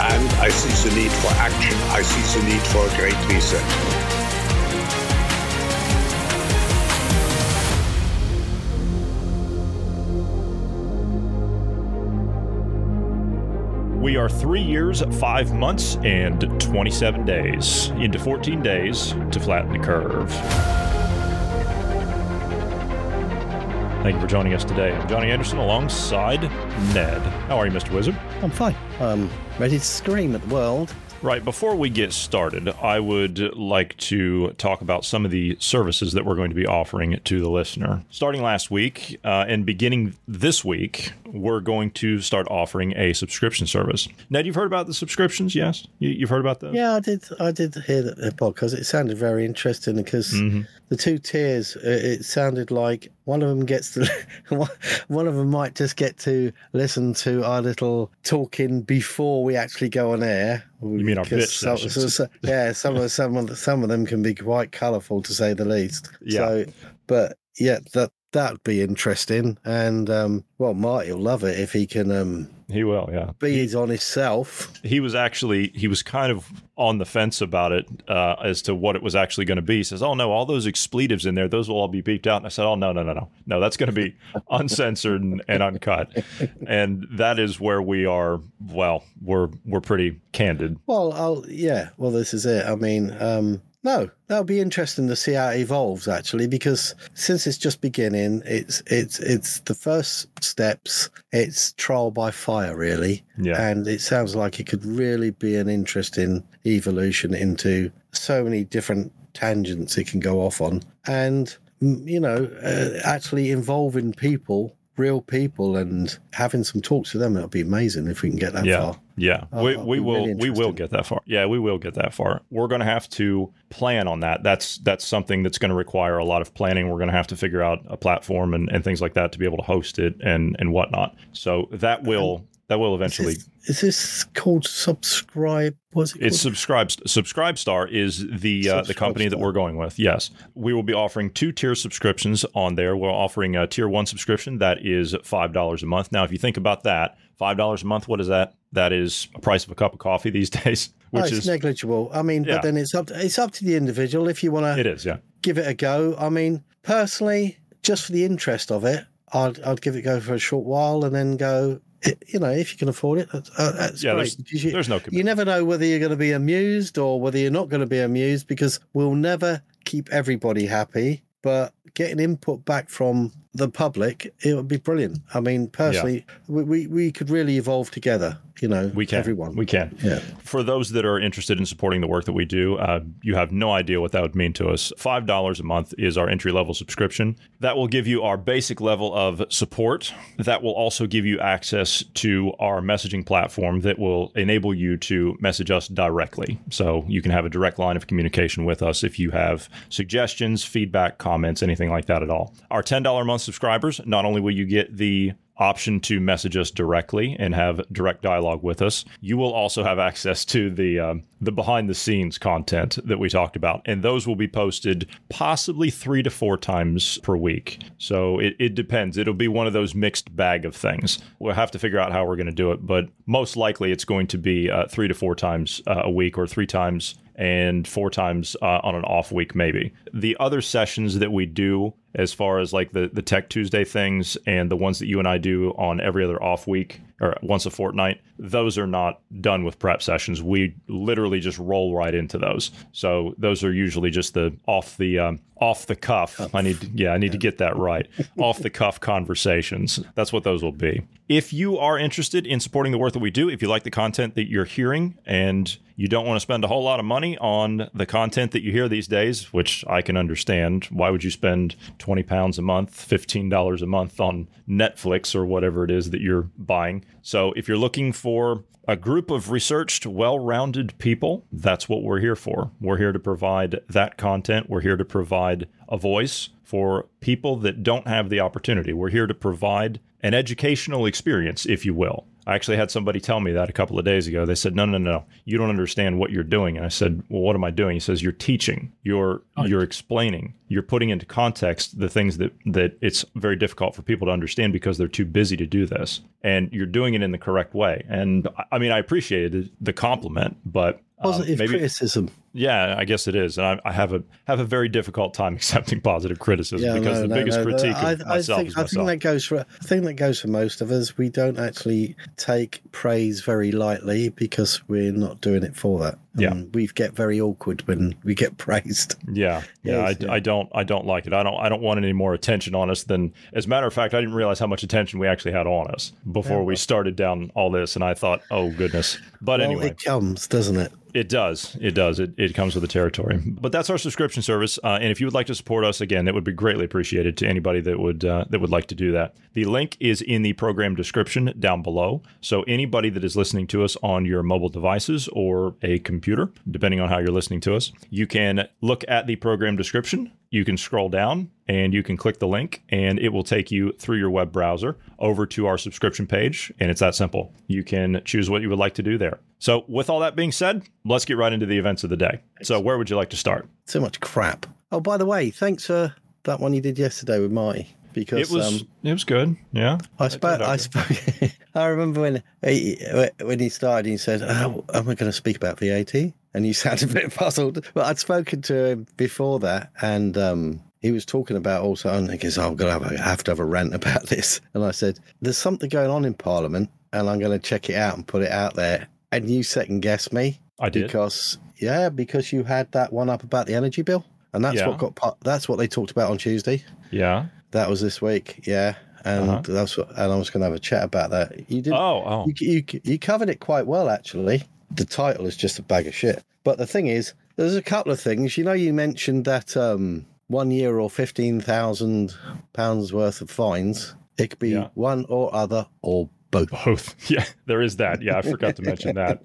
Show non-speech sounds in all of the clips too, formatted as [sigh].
and I see the need for action. I see the need for a great reset. We are three years, five months, and 27 days into 14 days to flatten the curve. Thank you for joining us today. I'm Johnny Anderson alongside Ned. How are you, Mr. Wizard? I'm fine. I'm ready to scream at the world. Right, before we get started, I would like to talk about some of the services that we're going to be offering to the listener. Starting last week uh, and beginning this week, we're going to start offering a subscription service. Ned, you've heard about the subscriptions, yes? You, have heard about those? Yeah, I did. I did hear that the podcast. It sounded very interesting because mm-hmm. the two tiers. Uh, it sounded like one of them gets to, [laughs] one of them might just get to listen to our little talking before we actually go on air. You mean our bitch some, so, so, yeah, some of some of some of them can be quite colourful to say the least. Yeah. So, but yeah, that that'd be interesting. And um, well, Marty will love it if he can. Um, he will, yeah. Be his honest self. He was actually he was kind of on the fence about it uh, as to what it was actually going to be. He says, "Oh no, all those expletives in there, those will all be beeped out." And I said, "Oh no, no, no, no, no, that's going to be [laughs] uncensored and, and uncut." And that is where we are. Well, we're we're pretty candid. Well, I'll yeah. Well, this is it. I mean, um, no, that'll be interesting to see how it evolves actually, because since it's just beginning, it's it's it's the first steps. It's trial by fire, really. Yeah. And it sounds like it could really be an interesting evolution into so many different tangents it can go off on, and you know, uh, actually involving people real people and having some talks with them. It'll be amazing if we can get that yeah. far. Yeah, uh, we, we will we will get that far. Yeah, we will get that far. We're going to have to plan on that. That's that's something that's going to require a lot of planning. We're going to have to figure out a platform and, and things like that to be able to host it and and whatnot. So that will that will eventually. Is this, is this called Subscribe? What's it? It's Subscribe. SubscribeStar is the uh, the company that we're going with. Yes, we will be offering two tier subscriptions on there. We're offering a tier one subscription that is five dollars a month. Now, if you think about that, five dollars a month, what is that? That is a price of a cup of coffee these [laughs] days. Which oh, it's is negligible. I mean, yeah. but then it's up to, it's up to the individual if you want to. It is, yeah. Give it a go. I mean, personally, just for the interest of it, I'd I'd give it a go for a short while and then go you know, if you can afford it, that's, uh, that's yeah, great. There's, you, there's no commitment. You never know whether you're going to be amused or whether you're not going to be amused because we'll never keep everybody happy. But getting input back from the public, it would be brilliant. I mean, personally, yeah. we, we, we could really evolve together you know, we can. everyone. We can. Yeah. For those that are interested in supporting the work that we do, uh, you have no idea what that would mean to us. Five dollars a month is our entry level subscription. That will give you our basic level of support. That will also give you access to our messaging platform that will enable you to message us directly. So you can have a direct line of communication with us if you have suggestions, feedback, comments, anything like that at all. Our ten dollar a month subscribers, not only will you get the option to message us directly and have direct dialogue with us. You will also have access to the um, the behind the scenes content that we talked about, and those will be posted possibly three to four times per week. So it, it depends. It'll be one of those mixed bag of things. We'll have to figure out how we're going to do it, but most likely it's going to be uh, three to four times uh, a week or three times and four times uh, on an off week, maybe. The other sessions that we do, as far as like the, the Tech Tuesday things and the ones that you and I do on every other off week, or once a fortnight. Those are not done with prep sessions. We literally just roll right into those. So those are usually just the off the um, off the cuff. I need to, yeah, I need to get that right. [laughs] off the cuff conversations. That's what those will be. If you are interested in supporting the work that we do, if you like the content that you're hearing and you don't want to spend a whole lot of money on the content that you hear these days, which I can understand. Why would you spend 20 pounds a month, $15 a month on Netflix or whatever it is that you're buying? So if you're looking for a group of researched, well rounded people, that's what we're here for. We're here to provide that content. We're here to provide a voice for people that don't have the opportunity. We're here to provide an educational experience, if you will. I actually had somebody tell me that a couple of days ago. They said, "No, no, no, you don't understand what you're doing." And I said, "Well, what am I doing?" He says, "You're teaching. You're you're explaining. You're putting into context the things that that it's very difficult for people to understand because they're too busy to do this. And you're doing it in the correct way." And I- mean, I appreciated the compliment, but um, maybe- criticism. Yeah, I guess it is, and I, I have a have a very difficult time [laughs] accepting positive criticism Yeah, because no, the no, biggest no, critique I, of I myself think, is I think that goes for I think that goes for most of us. We don't actually take praise very lightly because we're not doing it for that. Yeah. And we get very awkward when we get [laughs] praised. Yeah, yeah, Yes, I, yeah. I don't, I don't like it. I don't, I don't want any more attention on us than. As a matter of fact, I didn't realize how much attention we actually had on us before we started down all this, and I thought, oh goodness. But Well, anyway, it comes, doesn't it? it does. It does. It, it comes with the territory. But that's our subscription service. Uh, and if you would like to support us, again, that would be greatly appreciated to anybody that would uh, that would like to do that. The link is in the program description down below. So anybody that is listening to us on your mobile devices or a computer, depending on how you're listening to us, you can look at the program description. You can scroll down and you can click the link, and it will take you through your web browser over to our subscription page. And it's that simple. You can choose what you would like to do there. So, with all that being said, let's get right into the events of the day. So, where would you like to start? So much crap. Oh, by the way, thanks for that one you did yesterday with Marty. Because It was um, it was good. Yeah. I spoke. I spoke. [laughs] I remember when he, when he started. He said, "Oh, am I going to speak about VAT?" And you [laughs] sounded a bit puzzled. But I'd spoken to him before that, and um, he was talking about also. And he goes, oh, "I'm going to have, to have a rant about [laughs] this." And I said, "There's something going on in Parliament, and I'm going to check it out and put it out there." And you second guessed me I did. because yeah, because you had that one up about the energy bill, and that's Yeah. what got. That's what they talked about on Tuesday. Yeah. That was this week, yeah. And Uh-huh. that's what, and I was going to have a chat about that. You did. Oh, oh. You, you you covered it quite well, actually. The title is just a bag of shit. But the thing is, there's a couple of things. You know, you mentioned that um, one year or fifteen thousand pounds worth of fines. It could be Yeah. one or other or both. Both. [laughs] Yeah, there is that. Yeah, I forgot to mention that.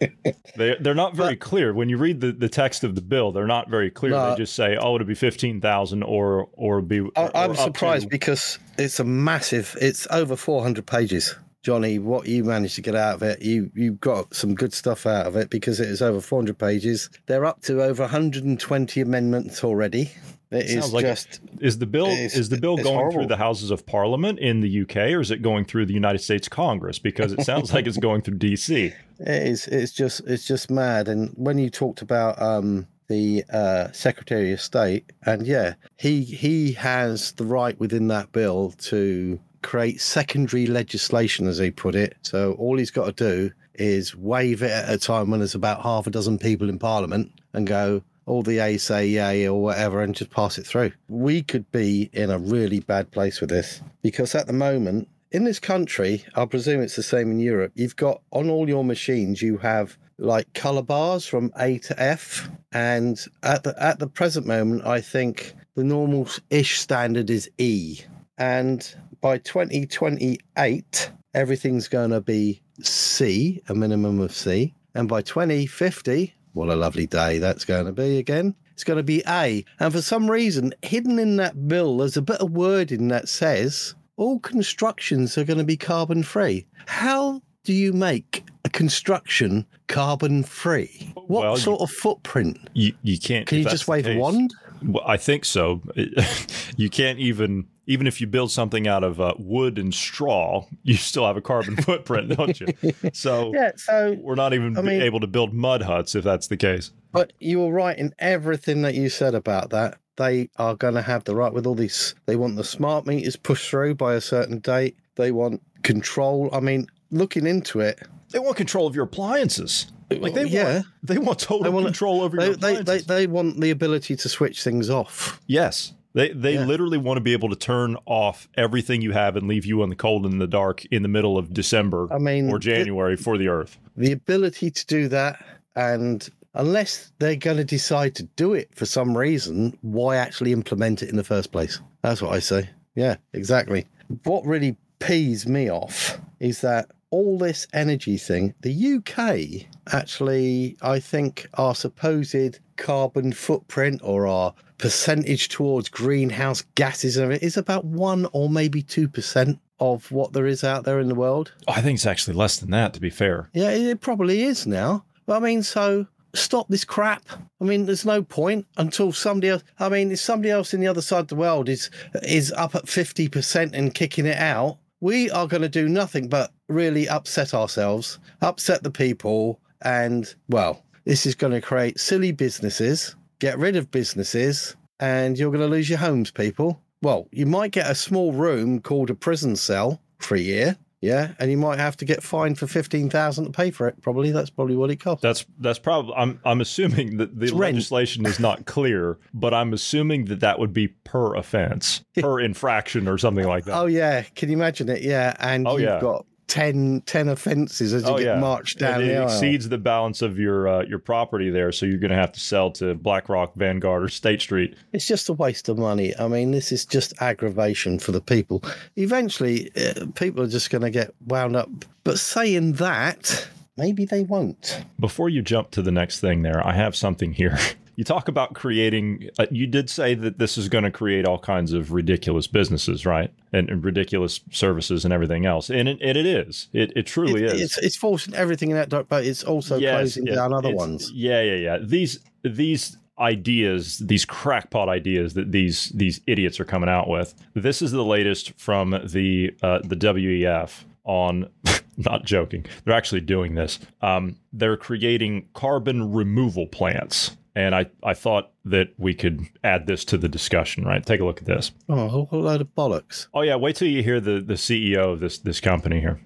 [laughs] They they're not very clear. When you read the, the text of the bill, they're not very clear. They just say, "Oh, it'll be fifteen thousand, or or be." Or I'm up to- surprised because it's a massive. It's over 400 pages. Johnny, what you managed to get out of it, you you got some good stuff out of it because it is over 400 pages. They're up to over 120 amendments already. It is Sounds like just Is the bill is the bill going horrible. through the Houses of Parliament in the UK, or is it going through the United States Congress? Because it sounds like it's [laughs] going through DC. it is it's just it's just mad. And when you talked about um the uh, Secretary of State, and yeah, he he has the right within that bill to create secondary legislation, as he put it. So all he's got to do is wave it at a time when there's about half a dozen people in Parliament, and go. All the A say yay or whatever, and just pass it through. We could be in a really bad place with this because at the moment, in this country, I presume it's the same in Europe. You've got on all your machines, you have like color bars from A to F, and at the at the present moment, I think the normal ish standard is E, and by 2028, everything's going to be C, a minimum of C, and by 2050, what a lovely day that's going to be again. It's going to be A. And for some reason, hidden in that bill, there's a bit of wording that says all constructions are going to be carbon free. How do you make a construction carbon free? What Well, you- sort of footprint? You you can't. Can you just wave a wand? Well, I think so. [laughs] you can't even even if you build something out of uh, wood and straw, you still have a carbon [laughs] footprint, don't you? So Yeah, so we're not even I mean- able to build mud huts if that's the case. But you were right in everything that you said about that. They are going to have the right with all these. They want the smart meters pushed through by a certain date. They want control. I mean, looking into it. They want control of your appliances. Like they Yeah. want, they want total They want- control over They, your they, they, they want the ability to switch things off. yes, they they Yeah. literally want to be able to turn off everything you have and leave you in the cold and the dark in the middle of December I mean, or January for the Earth. the ability to do that and unless they're going to decide to do it for some reason why actually implement it in the first place that's what i say yeah exactly what really pees me off is that all this energy thing the uk actually i think our supposed carbon footprint or our percentage towards greenhouse gases and everything is about 1 or maybe 2% of what there is out there in the world I think it's actually less than that. To be fair, yeah, it probably is now. But I mean, so stop this crap. I mean, there's no point until somebody else. I mean, if somebody else in the other side of the world is is up at fifty percent and kicking it out, we are going to do nothing but really upset ourselves, upset the people, and well, this is going to create silly businesses, get rid of businesses, and you're going to lose your homes, people. Well, you might get a small room called a prison cell for a year. Yeah, and you might have to get fined for fifteen thousand to pay for it. Probably that's probably what it costs. that's that's probably. I'm I'm assuming that the It's rent. legislation is not clear, but I'm assuming that that would be per offense, [laughs] per infraction, or something like that. Oh yeah, can you imagine it? Yeah, and Oh, you've yeah. got 10, 10 offences as you Oh, get yeah. marched down and the it exceeds the balance of your uh, your property there, so you're going to have to sell to BlackRock, Vanguard, or State Street. It's just a waste of money. I mean, this is just aggravation for the people. Eventually, uh, people are just going to get wound up. But saying that, maybe they won't. Before you jump to the next thing, there, I have something here. [laughs] You talk about creating. Uh, you did say that this is going to create all kinds of ridiculous businesses, right? And, and ridiculous services and everything else, and it, and it is. It, it truly It- is. It's, it's forcing everything in that direction, but it's also Yes, closing down other ones. Yeah, yeah, yeah. These these ideas, these crackpot ideas that these these idiots are coming out with. This is the latest from the uh, the WEF on. [laughs] Not joking. They're actually doing this. Um, they're creating carbon removal plants. And I, I thought that we could add this to the discussion, right? Take a look at this. Oh, a whole load of bollocks. Oh yeah, wait till you hear the, the CEO of this this company here.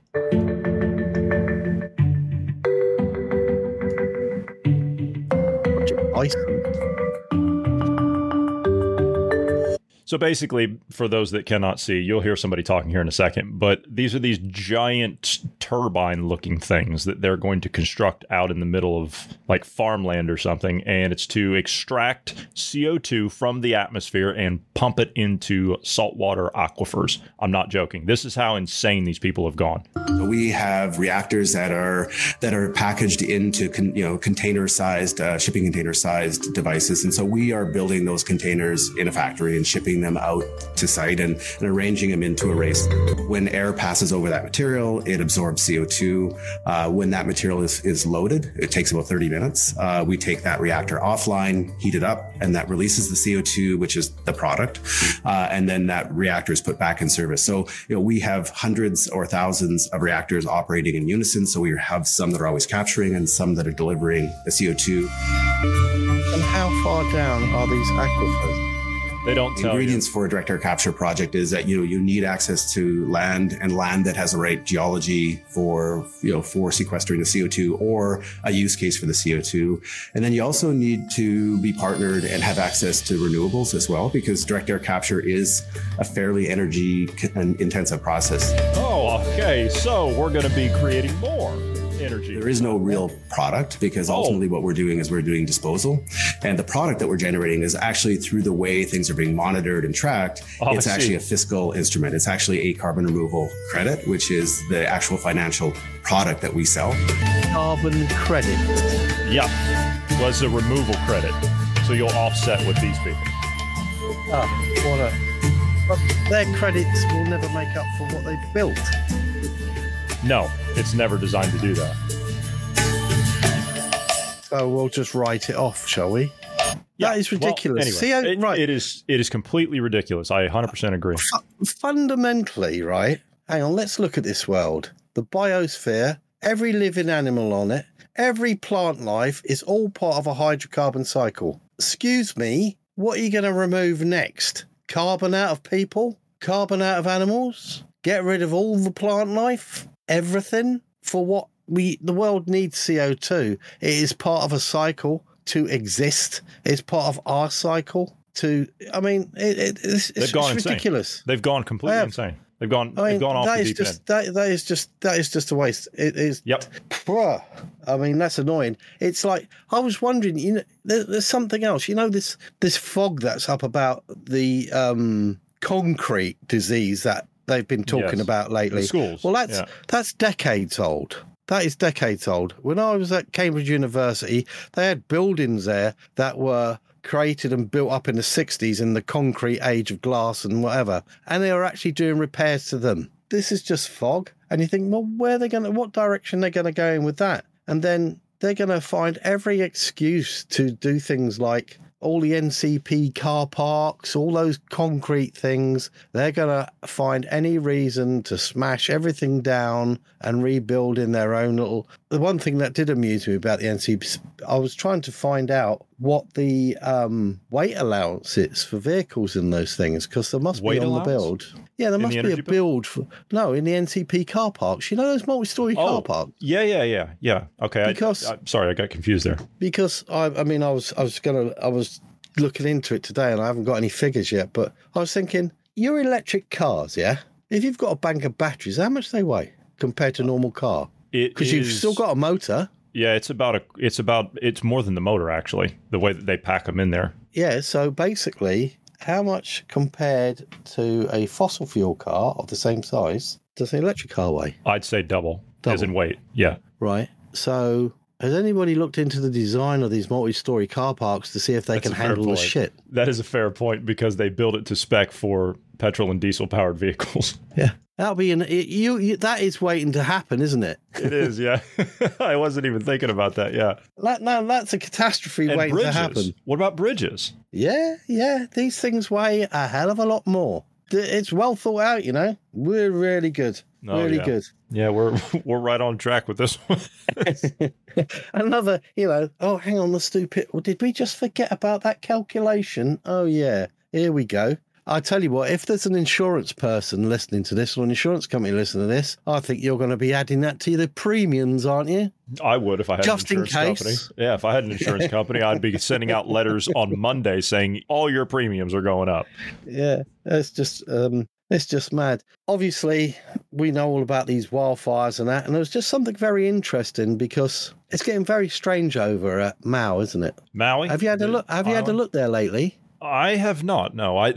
Bison. So basically, for those that cannot see, you'll hear somebody talking here in a second, but these are these giant turbine looking things that they're going to construct out in the middle of like farmland or something. And it's to extract CO2 from the atmosphere and pump it into saltwater aquifers. I'm not joking. This is how insane these people have gone. We have reactors that are that are packaged into con, you know container sized uh, shipping container sized devices, and so we are building those containers in a factory and shipping them out to site and, and arranging them into a race. When air passes over that material, it absorbs CO2. Uh, when that material is, is loaded, it takes about 30 minutes. Uh, we take that reactor offline, heat it up, and that releases the CO2, which is the product. Uh, and then that reactor is put back in service. So, you know, we have hundreds or thousands of reactors operating in unison. So we have some that are always capturing and some that are delivering the CO2. And how far down are these aquifers? They don't The tell ingredients for a direct air capture project is that you know you need access to land and land that has the right geology for you know for sequestering the CO2 or a use case for the CO2 and then you also need to be partnered and have access to renewables as well because direct air capture is a fairly energy intensive process. Oh, okay. So we're going to be creating more energy. There is no real product because Oh. ultimately what we're doing is we're doing disposal. And the product that we're generating is actually through the way things are being monitored and tracked, Oh, I it's see. actually a fiscal instrument. It's actually a carbon removal credit, which is the actual financial product that we sell. Carbon credit. Yeah. Was a removal credit. So you'll offset with these people. Ah, what a. But their credits will never make up for what they've built. No, it's never designed to do that. So we'll just write it off, shall we? that is Well, ridiculous. anyway, See, it- right. it is it is completely ridiculous. I 100% agree. fundamentally, right? Hang on, let's look at this world. The biosphere, every living animal on it, every plant life is all part of a hydrocarbon cycle. Excuse me, what are you going to remove next? Carbon out of people? Carbon out of animals? Get rid of all the plant life? Everything for what we the world needs CO2. It is part of a cycle to exist. It's part of our cycle to. I mean, it, it, it's, They've it's, gone it's ridiculous. They've gone completely They insane. They've gone. I mean, they've gone off that the is deep just end. that that is just that is just a waste. It is. Yep. Bruh. I mean, that's annoying. It's like I was wondering. You know, there, there's something else. You know, this this fog that's up about the um, concrete disease that they've been talking Yes. about lately. The schools, Well, that's yeah. that's decades old. That is decades old. When I was at Cambridge University, they had buildings there that were created and built up in the 60s in the concrete age of glass and whatever. And they were actually doing repairs to them. This is just fog. And you think, well, where are they going to, what direction they're going to go in with that? And then they're going to find every excuse to do things like all the NCP car parks, all those concrete things. They're going to find any reason to smash everything down and rebuild in their own little. The one thing that did amuse me about the NCP, I was trying to find out what the um, weight allowance is for vehicles in those things because there must Weight be on allowance? the build. Yeah, there In must the be a build for no in the NCP car parks. You know those multi-story car Oh, parks. yeah, yeah, yeah, yeah. Okay. Because- I, sorry, I got confused there. because I, I mean, I was, I was gonna, I was looking into it today, and I haven't got any figures yet. But I was thinking, your electric cars, yeah. If you've got a bank of batteries, how much they weigh compared to a normal car? It Because you've still got a motor. Yeah, it's about a. It's about. It's more than the motor actually. The way that they pack them in there. Yeah. So basically, how much compared to a fossil fuel car of the same size does an electric car weigh? I'd say double, as Double. in weight. Yeah. Right. So. Has anybody looked into the design of these multi-story car parks to see if they That's can handle the shit? That is a fair point because they build it to spec for petrol and diesel powered vehicles. Yeah, that'll be an it, you, you. That is waiting to happen, isn't it? It is, yeah. [laughs] I wasn't even thinking about that. Yeah. That, no, that's a catastrophe And waiting bridges. to happen. What about bridges? Yeah, yeah. These things weigh a hell of a lot more. It's well thought out, you know. We're really good. Oh, really yeah. good. Yeah, we're [laughs] we're right on track with this one. [laughs] Another, you know. Oh, hang on, the stupid. Well, did we just forget about that calculation? Oh yeah, here we go. I tell you what, if there's an insurance person listening to this or an insurance company listening to this, I think you're going to be adding that to the premiums, aren't you? I would if I had Just an in insurance company. case. Yeah, if I had an insurance [laughs] company, I'd be sending out letters on Monday saying all your premiums are going up. Yeah, it's just um, it's just mad. Obviously, we know all about these wildfires and that, and there was just something very interesting because it's getting very strange over at Mao, isn't it? Maui. Have you had a look? Have you had a look there lately? I have not. No, I,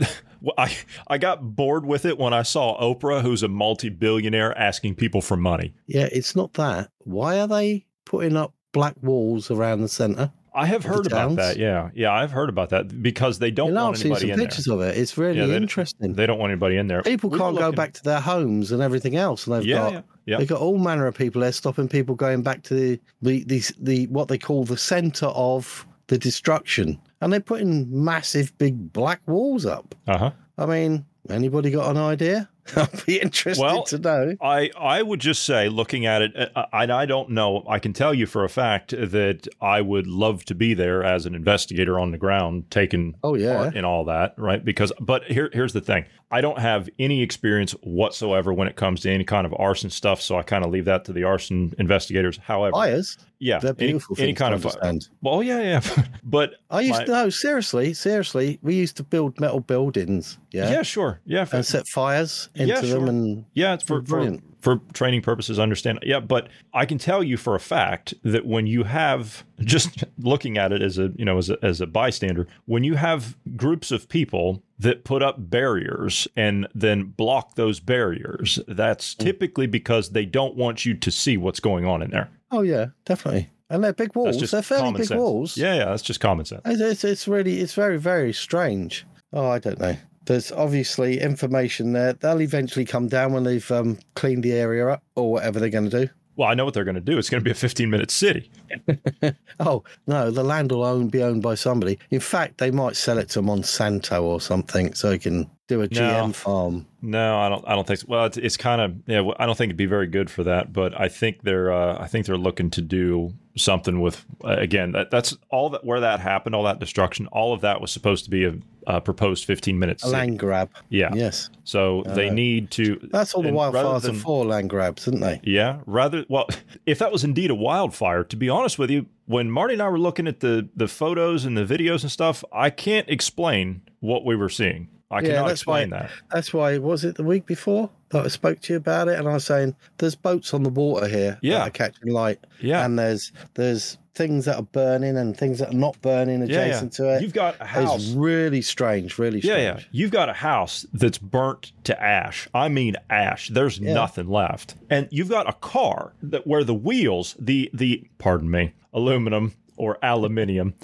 I, I got bored with it when I saw Oprah, who's a multi-billionaire, asking people for money. Yeah, it's not that. Why are they putting up black walls around the centre? I have heard about that. Yeah, yeah, I've heard about that because they don't You know, want I've seen some in there. pictures of it. It's really Yeah, they- interesting. They don't want anybody in there. people We were can't go back to their homes and everything else, and they've Yeah, got yeah, yeah. they've got all manner of people there stopping people going back to the the the, the what they call the centre of the destruction, and they're putting massive big black walls up. Uh huh. I mean, anybody got an idea? [laughs] I'd be interested Well, to know. I, I would just say, looking at it, uh, and I don't know, I can tell you for a fact that I would love to be there as an investigator on the ground, taking Oh, yeah. part in all that, right? Because, but here, here's the thing: I don't have any experience whatsoever when it comes to any kind of arson stuff, so I kind of leave that to the arson investigators. However, Fires, yeah, they're any- beautiful any, things kind of, uh, understand. well, yeah, yeah, [laughs] but I used my- to no seriously, seriously. We used to build metal buildings, yeah, yeah, sure, yeah, and set fires into Yeah, them, and Yeah, it's for, for Brilliant. for training purposes. Understand. Yeah, but I can tell you for a fact that when you have [laughs] just looking at it as a you know as a, as a bystander, when you have groups of people that put up barriers and then block those barriers, that's Mm. typically because they don't want you to see what's going on in there. oh yeah, definitely. And they're big walls. They're fairly big sense. walls. Yeah, yeah, that's just common sense. It's, it's, it's really, it's very, very strange. Oh, I don't know. There's obviously information there. They'll eventually come down when they've um, cleaned the area up or whatever they're going to do. Well, I know what they're going to do. It's going to be a 15 minute city. [laughs] Oh, no, the land will own, be owned by somebody. In fact, they might sell it to Monsanto or something so you can do a No. GM farm. No, I don't. I don't think. So. Well, it's, it's kind of. Yeah, I don't think it'd be very good for that. But I think they're. Uh, I think they're looking to do something with. Uh, again, that, that's all that where that happened. All that destruction. All of that was supposed to be a, uh proposed 15 minutes. A land grab. Yeah. Yes. So they need to. That's all the wildfires than- are for land grabs, isn't they? Yeah, rather well, [laughs] if that was indeed a wildfire, to be honest with you, when Marty and I were looking at the the photos and the videos and stuff, I can't explain what we were seeing. I Yeah, cannot that's why- explain that. That's why, was it the week before that I spoke to you about it? And I was saying, there's boats on the water here Yeah. that are catching light. Yeah. And there's there's things that are burning and things that are not burning Yeah, yeah. adjacent to it. You've got a house. It's really strange, really Yeah, strange. yeah. You've got a house that's burnt to ash. I mean ash. There's Yeah. nothing left. And you've got a car that where the wheels, the the pardon me, aluminum or aluminium,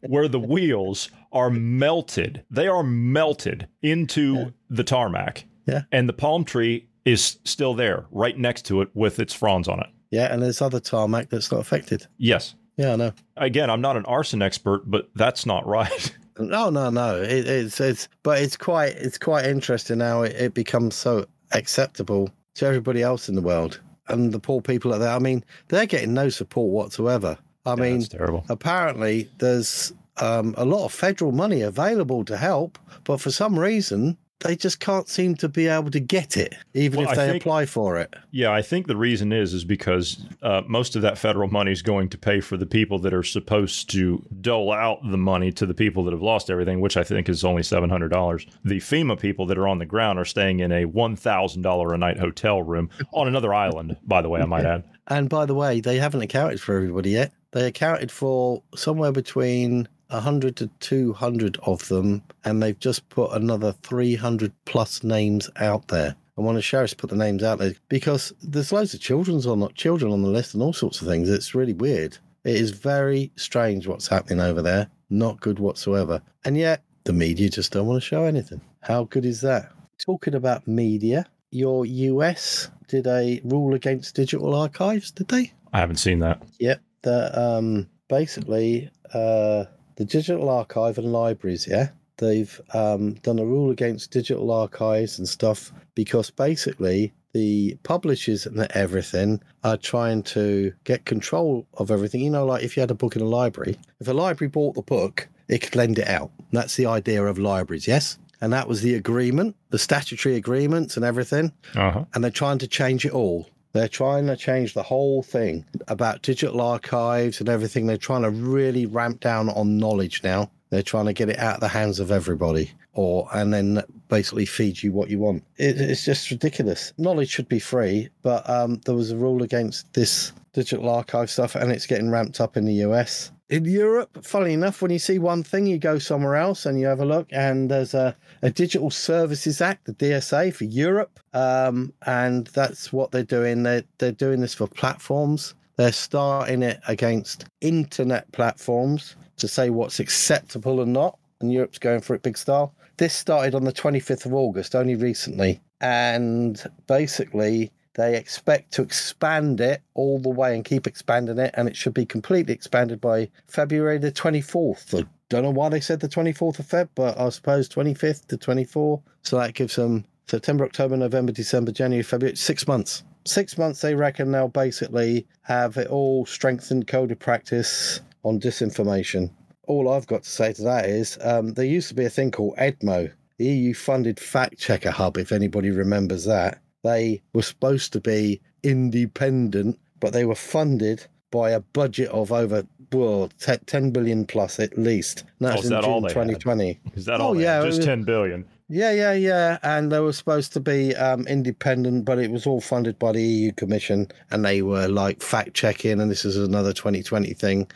where the wheels are melted. They are melted into the tarmac. Yeah. And the palm tree is still there, right next to it with its fronds on it. Yeah, and there's other tarmac that's not affected. Yes. Yeah, I know. Again, I'm not an arson expert, but that's not right. [laughs] No, no, no. It, it's it's but it's quite it's quite interesting how it, it becomes so acceptable to everybody else in the world and the poor people out there. I mean, they're getting no support whatsoever. I mean, terrible. apparently there's um, a lot of federal money available to help, but for some reason they just can't seem to be able to get it, even Well, if they think- apply for it. Yeah, I think the reason is is because uh, most of that federal money is going to pay for the people that are supposed to dole out the money to the people that have lost everything, which I think is only seven hundred dollars. The FEMA people that are on the ground are staying in a one thousand dollar a night hotel room on another island. By the way, I might [laughs] add. And by the way, they haven't accounted for everybody yet. They accounted for somewhere between 100 to 200 of them, and they've just put another 300 plus names out there. And one of the sheriffs put the names out there because there's loads of children's on not children on the list and all sorts of things. It's really weird. It is very strange what's happening over there. Not good whatsoever. And yet the media just don't want to show anything. How good is that? Talking about media, your US did a rule against digital archives, did they? I haven't seen that. Yep. The um basically uh the digital archive and libraries, yeah. They've um done a rule against digital archives and stuff because basically the publishers and everything are trying to get control of everything. You know, like if you had a book in a library, if a library bought the book, it could lend it out. That's the idea of libraries, yes? And that was the agreement, the statutory agreements and everything Uh huh. and they're trying to change it all. They're trying to change the whole thing about digital archives and everything. They're trying to really ramp down on knowledge now. They're trying to get it out of the hands of everybody, or and then basically feed you what you want. It, it's just ridiculous. Knowledge should be free, but um, there was a rule against this digital archive stuff, and it's getting ramped up in the US. In Europe, funnily enough, when you see one thing, you go somewhere else and you have a look, and there's a, a Digital Services Act, the DSA for Europe, um, and that's what they're doing. They're, they're doing this for platforms. They're starting it against internet platforms to say what's acceptable and not, and Europe's going for it big style. This started on the 25th of August, only recently, and basically they expect to expand it all the way and keep expanding it, and it should be completely expanded by February the 24th. I don't know why they said the 24th of Feb, but I suppose 25th to 24. So that gives them September, October, November, December, January, February, six months. Six months, they reckon they'll basically have it all strengthened coded practice on disinformation. All I've got to say to that is um, there used to be a thing called EDMO, the EU funded fact checker hub, if anybody remembers that. They were supposed to be independent, but they were funded by a budget of over well, te- 10 billion plus at least. And Oh, That is in that all June they had? 2020. Is that Oh, all? they yeah, just ten billion. Yeah, yeah, yeah. And they were supposed to be um, independent, but it was all funded by the EU Commission, and they were like fact checking. And this is another 2020 thing,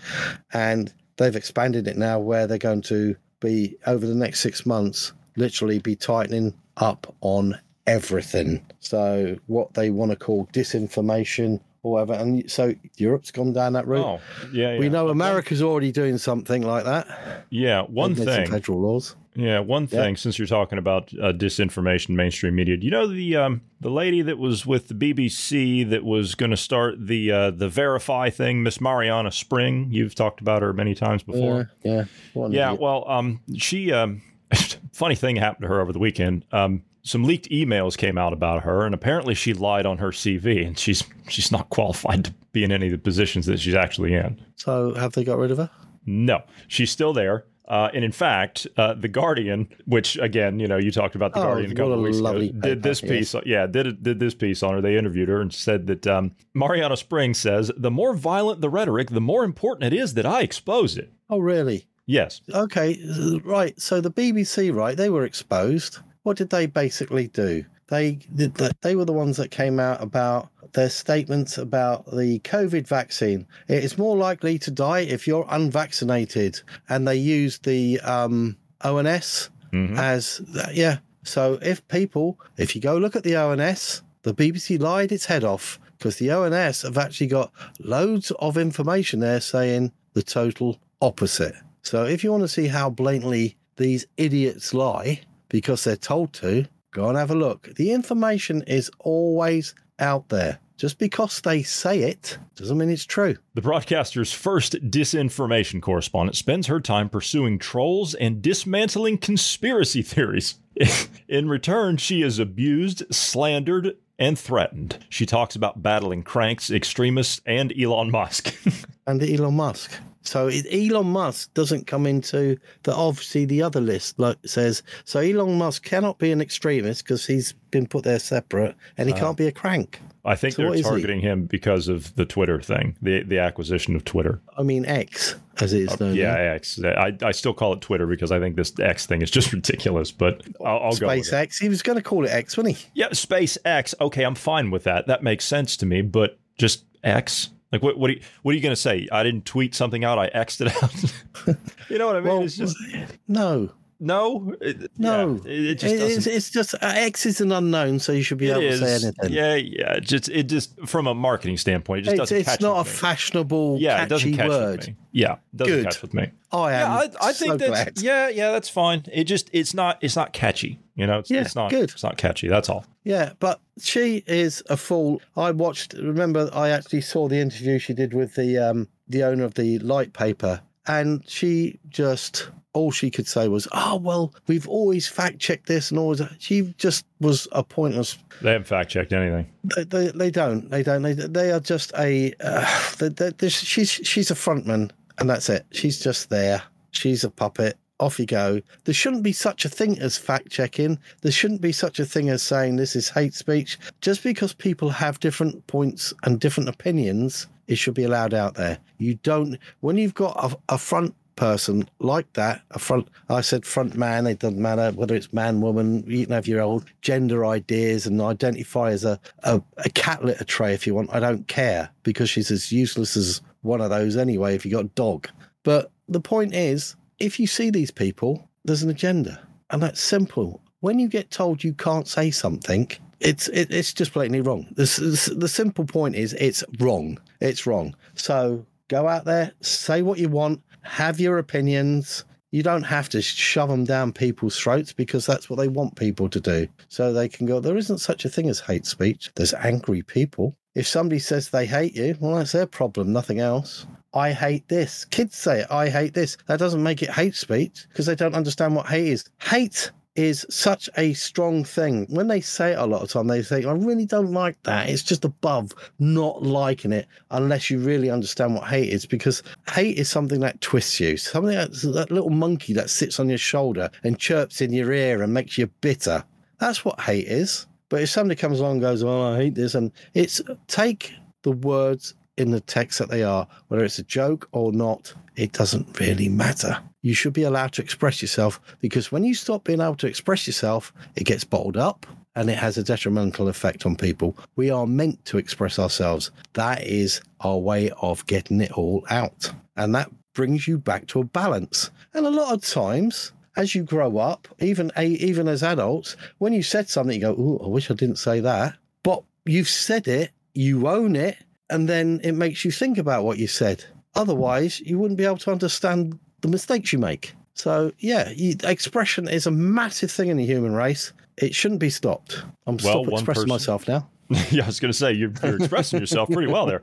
and they've expanded it now, where they're going to be over the next six months, literally be tightening up on everything. So what they want to call disinformation or whatever, and so Europe's gone down that route. Oh, yeah. We know America's already doing something like that. Yeah, one They've thing. federal laws. Yeah, one Yeah. thing. Since you're talking about uh, disinformation, mainstream media, do you know the um, the lady that was with the BBC that was going to start the uh, the Verify thing, Miss Marianna Spring? You've talked about her many times before. Yeah, yeah. Yeah, well, um, she, um, [laughs] funny thing happened to her over the weekend. Um, some leaked emails came out about her, and apparently she lied on her CV, and she's she's not [laughs] qualified to be in any of the positions that she's actually in. So have they got rid of her? No, she's still there. Uh, and in fact, uh, the Guardian, which again, you know, you talked about the Oh, Guardian a couple of weeks ago, did this yes. piece, yeah, did did this piece on her. They interviewed her and said that um, Marianna Springs says the more violent the rhetoric, the more important it is that I expose it. Oh, really? Yes, Okay, right. So the BBC, right? They were exposed. What did they basically do? They. They were the ones that came out about their statements about the COVID vaccine. It is more likely to die if you're unvaccinated, and they used the um, ONS as yeah. So if people, if you go look at the ONS, the BBC lied its head off because the ONS have actually got loads of information there saying the total opposite. So if you want to see how blatantly these idiots lie because they're told to, go and have a look. The information is always out there. Just because they say it doesn't mean it's true. The broadcaster's first disinformation correspondent spends her time pursuing trolls and dismantling conspiracy theories. [laughs] In return, she is abused, slandered, and threatened. She talks about battling cranks, extremists, and Elon Musk. [laughs] and Elon Musk. So it, Elon Musk doesn't come into the obviously the other list like says. So Elon Musk cannot be an extremist because he's been put there separate, and he can't be a crank. I think So they're what is he? targeting him because of the Twitter thing, the the acquisition of Twitter. I mean X as it is known. Uh, Yeah, now. X. I, I still call it Twitter because I think this X thing is just [laughs] ridiculous, but I'll, I'll go with it. SpaceX. He was going to call it X, wasn't he? Yeah, SpaceX. Okay, I'm fine with that. That makes sense to me, but just X? Like, what, what, are you, what are you going to say? I didn't tweet something out, I X'd it out? [laughs] you know what I mean? Well, it's just, No, no. It, no. yeah, it, it just it's, it's just uh, X is an unknown, so you should be able is. to say anything. Yeah, yeah. It just it just from a marketing standpoint, it just it's doesn't it's catch not a me. fashionable, yeah, it doesn't catchy catch word. with me. Yeah, doesn't Good. catch with me. I am. Yeah, I, I think so that's glad. yeah, yeah, that's fine. It just it's not it's not catchy. You know, it's, Yeah, it's not good. It's not catchy. That's all. Yeah, but she is a fool. I watched. Remember, I actually saw the interview she did with the um, the owner of the light paper, and she just all she could say was, "Oh well, we've always fact checked this and always." She just was a pointless. They haven't fact checked anything. They, they, they don't. They don't. They, they are just a. Uh, they, they, she's she's a frontman, and that's it. She's just there. She's a puppet. Off you go. There shouldn't be such a thing as fact checking. There shouldn't be such a thing as saying this is hate speech. Just because people have different points and different opinions, it should be allowed out there. You don't. When you've got a, a front person like that, a front, I said front man, it doesn't matter whether it's man, woman, you can have your old gender ideas and identify as a, a, a cat litter tray if you want. I don't care because she's as useless as one of those anyway if you got a dog. But the point is, if you see these people, there's an agenda. And that's simple. When you get told you can't say something, it's it, it's just blatantly wrong. The, the simple point is it's wrong. It's wrong. So go out there, say what you want, have your opinions. You don't have to shove them down people's throats because that's what they want people to do. So they can go, there isn't such a thing as hate speech. There's angry people. If somebody says they hate you, well, that's their problem, nothing else. I hate this. Kids say it, I hate this. That doesn't make it hate speech because they don't understand what hate is. Hate is such a strong thing. When they say it a lot of time, they say, I really don't like that. It's just above not liking it unless you really understand what hate is because hate is something that twists you. Something that's that little monkey that sits on your shoulder and chirps in your ear and makes you bitter. That's what hate is. But if somebody comes along and goes, Oh, I hate this, and it's take the words in the text that they are, whether it's a joke or not, it doesn't really matter. You should be allowed to express yourself because when you stop being able to express yourself, it gets bottled up and it has a detrimental effect on people. We are meant to express ourselves. That is our way of getting it all out. And that brings you back to a balance. And a lot of times, as you grow up, even a, even as adults, when you said something, you go, "Oh, I wish I didn't say that." But you've said it, you own it, and then it makes you think about what you said. Otherwise, you wouldn't be able to understand the mistakes you make. So, yeah, you, expression is a massive thing in the human race. It shouldn't be stopped. I'm Well, stop expressing person- myself now. [laughs] yeah, I was going to say you're, you're expressing yourself pretty well there.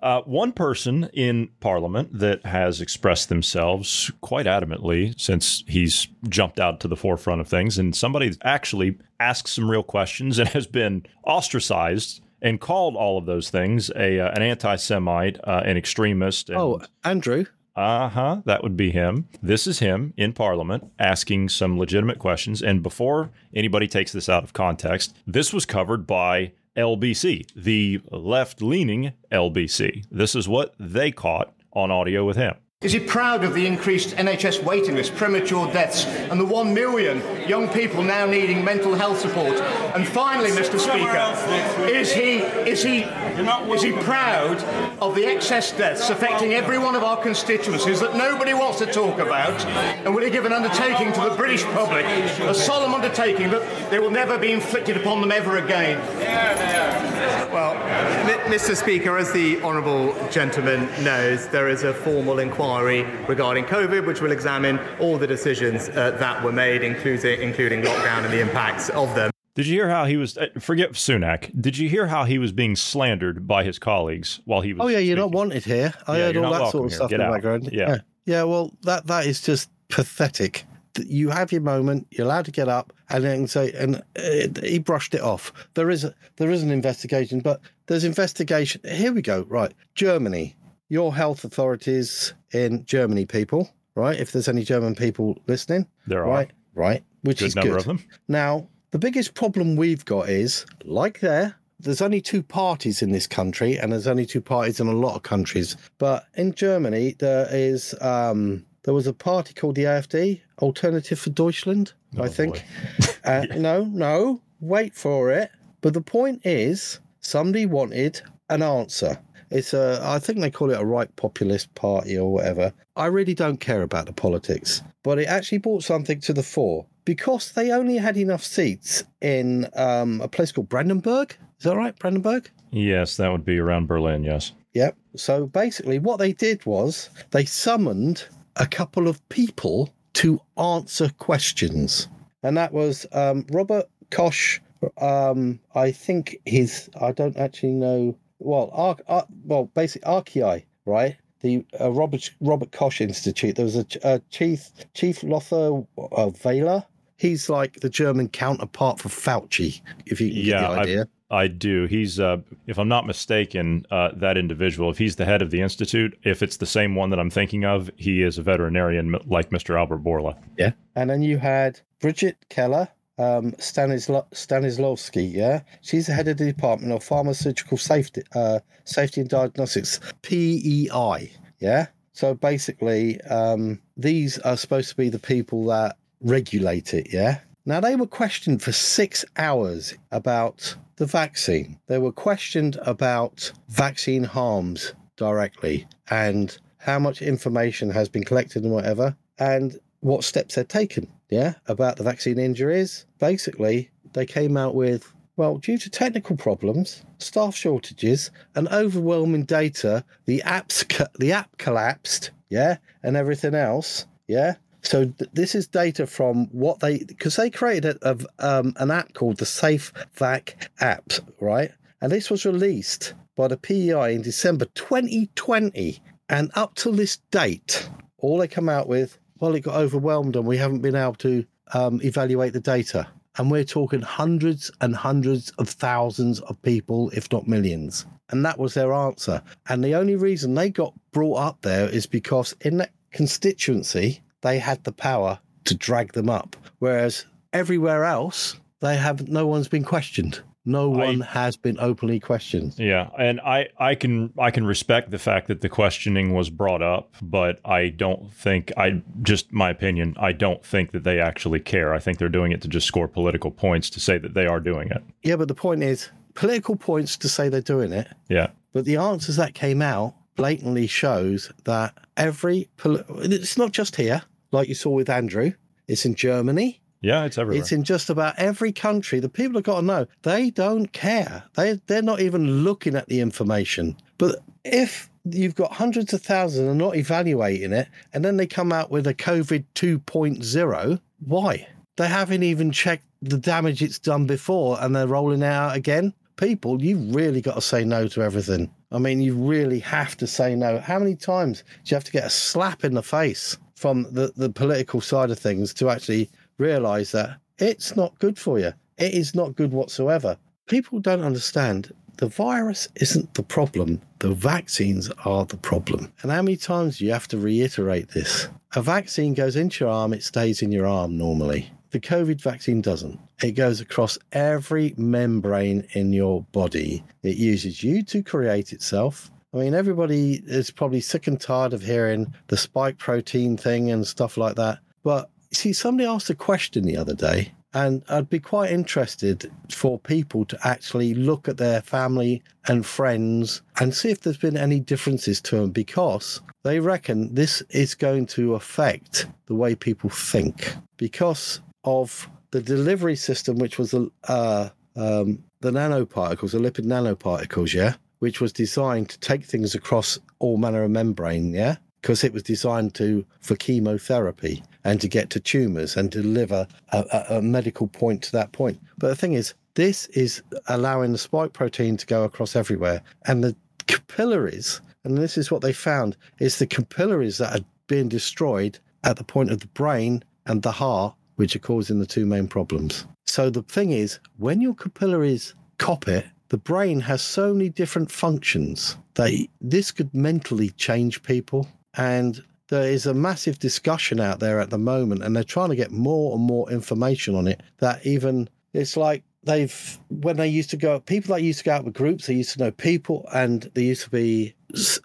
Uh, one person in Parliament that has expressed themselves quite adamantly since he's jumped out to the forefront of things, and somebody actually asked some real questions and has been ostracized and called all of those things a uh, an anti-Semite, uh, an extremist. And, Oh, Andrew. uh huh. That would be him. This is him in Parliament asking some legitimate questions. And before anybody takes this out of context, this was covered by LBC, the left leaning LBC. This is what they caught on audio with him. Is he proud of the increased NHS waiting list, premature deaths, and the one million young people now needing mental health support? And finally, Mr. Speaker, is he is he is he proud of the excess deaths affecting every one of our constituencies that nobody wants to talk about? And will he give an undertaking to the British public, a solemn undertaking that they will never be inflicted upon them ever again? Well, Mr. Speaker, as the honourable gentleman knows, there is a formal inquiry regarding COVID, which will examine all the decisions uh, that were made, including including lockdown and the impacts of them. Did you hear how he was? uh, Forget Sunak. Did you hear how he was being slandered by his colleagues while he was? Oh yeah, you're not wanted here. I Yeah, heard all that sort of here. stuff Get in the background. Yeah. yeah, Yeah, Well, that that is just pathetic. That You have your moment. You're allowed to get up and then say, and uh, he brushed it off. There is a, there is an investigation, but there's investigation. Here we go. Right, Germany. Your health authorities in Germany, people. Right, if there's any German people listening, There are. right, right, which Good is number good. of them. Now, the biggest problem we've got is, like there, there's only two parties in this country, and there's only two parties in a lot of countries. But in Germany, there is um, there was a party called the AfD, Alternative for Deutschland, Oh, I think. [laughs] uh, [laughs] No, no, wait for it. But the point is, somebody wanted an answer. It's a, I think they call it a right populist party or whatever. I really don't care about the politics, but it actually brought something to the fore because they only had enough seats in um, a place called Brandenburg. Is that right, Brandenburg? Yes, that would be around Berlin. Yes. Yep. So basically, what they did was they summoned a couple of people to answer questions, and that was um, Robert Koch. Um, I think his. I don't actually know. Well, Ar- Ar- well, basically RKI, right? The uh, Robert Robert Koch Institute. There was a, a chief Chief Lothar uh, Wieler. He's like the German counterpart for Fauci, if you can Yeah, get the idea. I, I do. He's, uh, if I'm not mistaken, uh, that individual. If he's the head of the institute, if it's the same one that I'm thinking of, he is a veterinarian like Mr. Albert Bourla. Yeah. And then you had Bridget Keller, um, Stanisla- Stanislawski, yeah? She's the head of the Department of Pharmaceutical Safety, uh, Safety and Diagnostics, PEI, yeah? So basically, um, these are supposed to be the people that regulate it, yeah? Now, they were questioned for six hours about the vaccine. They were questioned about vaccine harms directly and how much information has been collected and whatever, and what steps they're taken. Yeah, about the vaccine injuries. Basically, they came out with well, due to technical problems, staff shortages, and overwhelming data, the apps [laughs] the app collapsed. Yeah, and everything else. Yeah. So th- this is data from what they because they created a, a, um, an app called the Safe Vac app, right? And this was released by the PEI in December 2020, and up to this date, all they come out with, well, it got overwhelmed and we haven't been able to um, evaluate the data. And we're talking hundreds and hundreds of thousands of people, if not millions. And that was their answer. And the only reason they got brought up there is because in that constituency, they had the power to drag them up. Whereas everywhere else, they have no one's been questioned. No one has been openly questioned. Yeah, and I, I can I can respect the fact that the questioning was brought up, but I don't think I just my opinion. I don't think that they actually care. I think they're doing it to just score political points to say that they are doing it. Yeah, but the point is, political points to say they're doing it, Yeah, but the answers that came out blatantly shows that every poli- it's not just here, like you saw with Andrew. It's in Germany. Yeah, it's everywhere. It's in just about every country. The people have got to know they don't care. They they're not even looking at the information. But if you've got hundreds of thousands and not evaluating it, and then they come out with a COVID 2.0, why? They haven't even checked the damage it's done before, and they're rolling out again. people, you've really got to say no to everything. I mean, you really have to say no. How many times do you have to get a slap in the face from the, the political side of things to actually realize that it's not good for you? It is not good whatsoever. People don't understand the virus isn't the problem, the vaccines are the problem. And how many times do you have to reiterate this? A vaccine goes into your arm, it stays in your arm normally. The COVID vaccine doesn't. It goes across every membrane in your body. It uses you to create itself. I mean, everybody is probably sick and tired of hearing the spike protein thing and stuff like that. But see, somebody asked a question the other day and I'd be quite interested for people to actually look at their family and friends and see if there's been any differences to them because they reckon this is going to affect the way people think. Because of the delivery system, which was the, uh, um, the nanoparticles, the lipid nanoparticles, yeah, which was designed to take things across all manner of membrane, yeah? Because it was designed to for chemotherapy and to get to tumors and deliver a, a, a, medical point to that point. But the thing is, this is allowing the spike protein to go across everywhere, and the capillaries. And this is what they found: is the capillaries that are being destroyed at the point of the brain and the heart, which are causing the two main problems. So the thing is, when your capillaries cop it, the brain has so many different functions that this could mentally change people and there is a massive discussion out there at the moment, and they're trying to get more and more information on it. That even it's like they've when they used to go, people that used to go out with groups, they used to know people, and they used to be,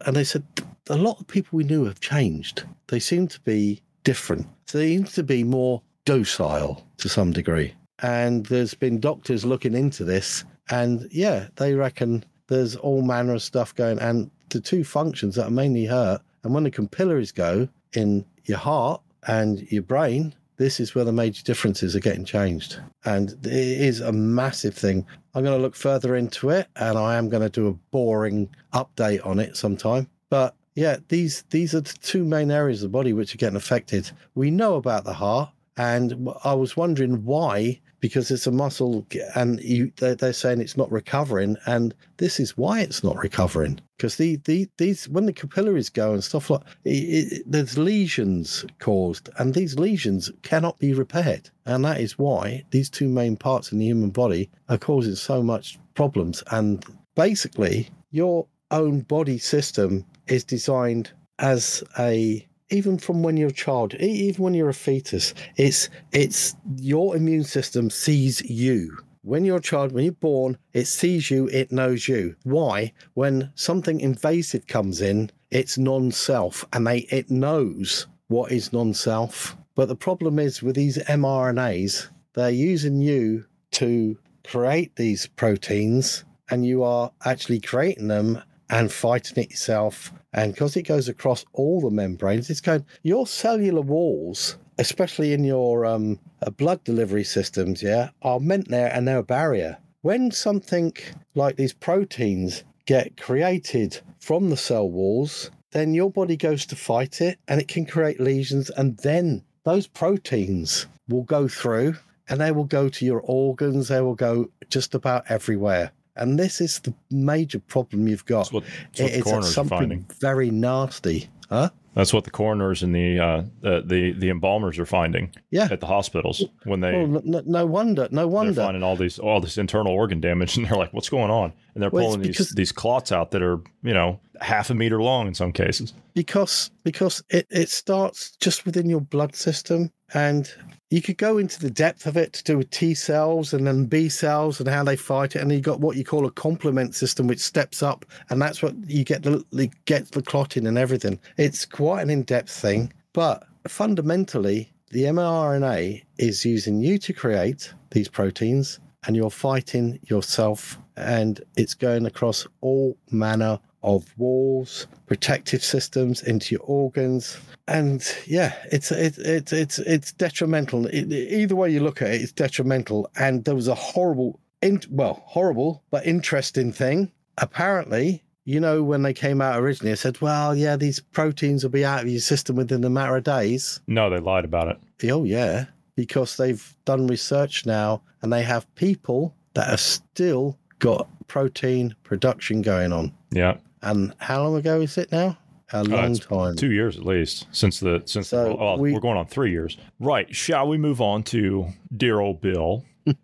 and they said a lot of people we knew have changed. They seem to be different. So they seem to be more docile to some degree. And there's been doctors looking into this, and yeah, they reckon there's all manner of stuff going. And the two functions that are mainly hurt and when the capillaries go in your heart and your brain, this is where the major differences are getting changed. And it is a massive thing. I'm going to look further into it and I am going to do a boring update on it sometime. But yeah, these these are the two main areas of the body which are getting affected. We know about the heart, and I was wondering why because it's a muscle and you, they're, saying it's not recovering and this is why it's not recovering because the, the these when the capillaries go and stuff like it, it, there's lesions caused and these lesions cannot be repaired and that is why these two main parts in the human body are causing so much problems and basically your own body system is designed as a even from when you're a child, even when you're a fetus, it's it's your immune system sees you. When you're a child, when you're born, it sees you, it knows you. Why? When something invasive comes in, it's non-self, and they it knows what is non-self. But the problem is with these mRNAs, they're using you to create these proteins, and you are actually creating them and fighting it yourself and because it goes across all the membranes, it's going, your cellular walls, especially in your um, uh, blood delivery systems, yeah, are meant there and they're a barrier. When something like these proteins get created from the cell walls, then your body goes to fight it and it can create lesions. And then those proteins will go through and they will go to your organs, they will go just about everywhere. And this is the major problem you've got. That's what, that's what it's something finding. very nasty. Huh? That's what the coroners and the uh, the, the the embalmers are finding. Yeah. at the hospitals when they. Well, no, no, wonder, no wonder. They're finding all these all this internal organ damage, and they're like, "What's going on?" And they're well, pulling these these clots out that are you know half a meter long in some cases. Because because it it starts just within your blood system, and you could go into the depth of it to do with T cells and then B cells and how they fight it, and you got what you call a complement system, which steps up, and that's what you get the get the clotting and everything. It's quite an in-depth thing, but fundamentally, the mRNA is using you to create these proteins, and you're fighting yourself, and it's going across all manner of walls, protective systems into your organs, and yeah, it's it's it's it's it's detrimental. It, either way you look at it, it's detrimental. And there was a horrible, in, well, horrible but interesting thing. Apparently, you know, when they came out originally, I said, "Well, yeah, these proteins will be out of your system within a matter of days." No, they lied about it. Oh yeah, because they've done research now, and they have people that have still got protein production going on. Yeah. And how long ago is it now? A Uh, long it's time. Two years at least since the since So the, we- are going on three years. Right. Shall we move on to dear old Bill? [laughs]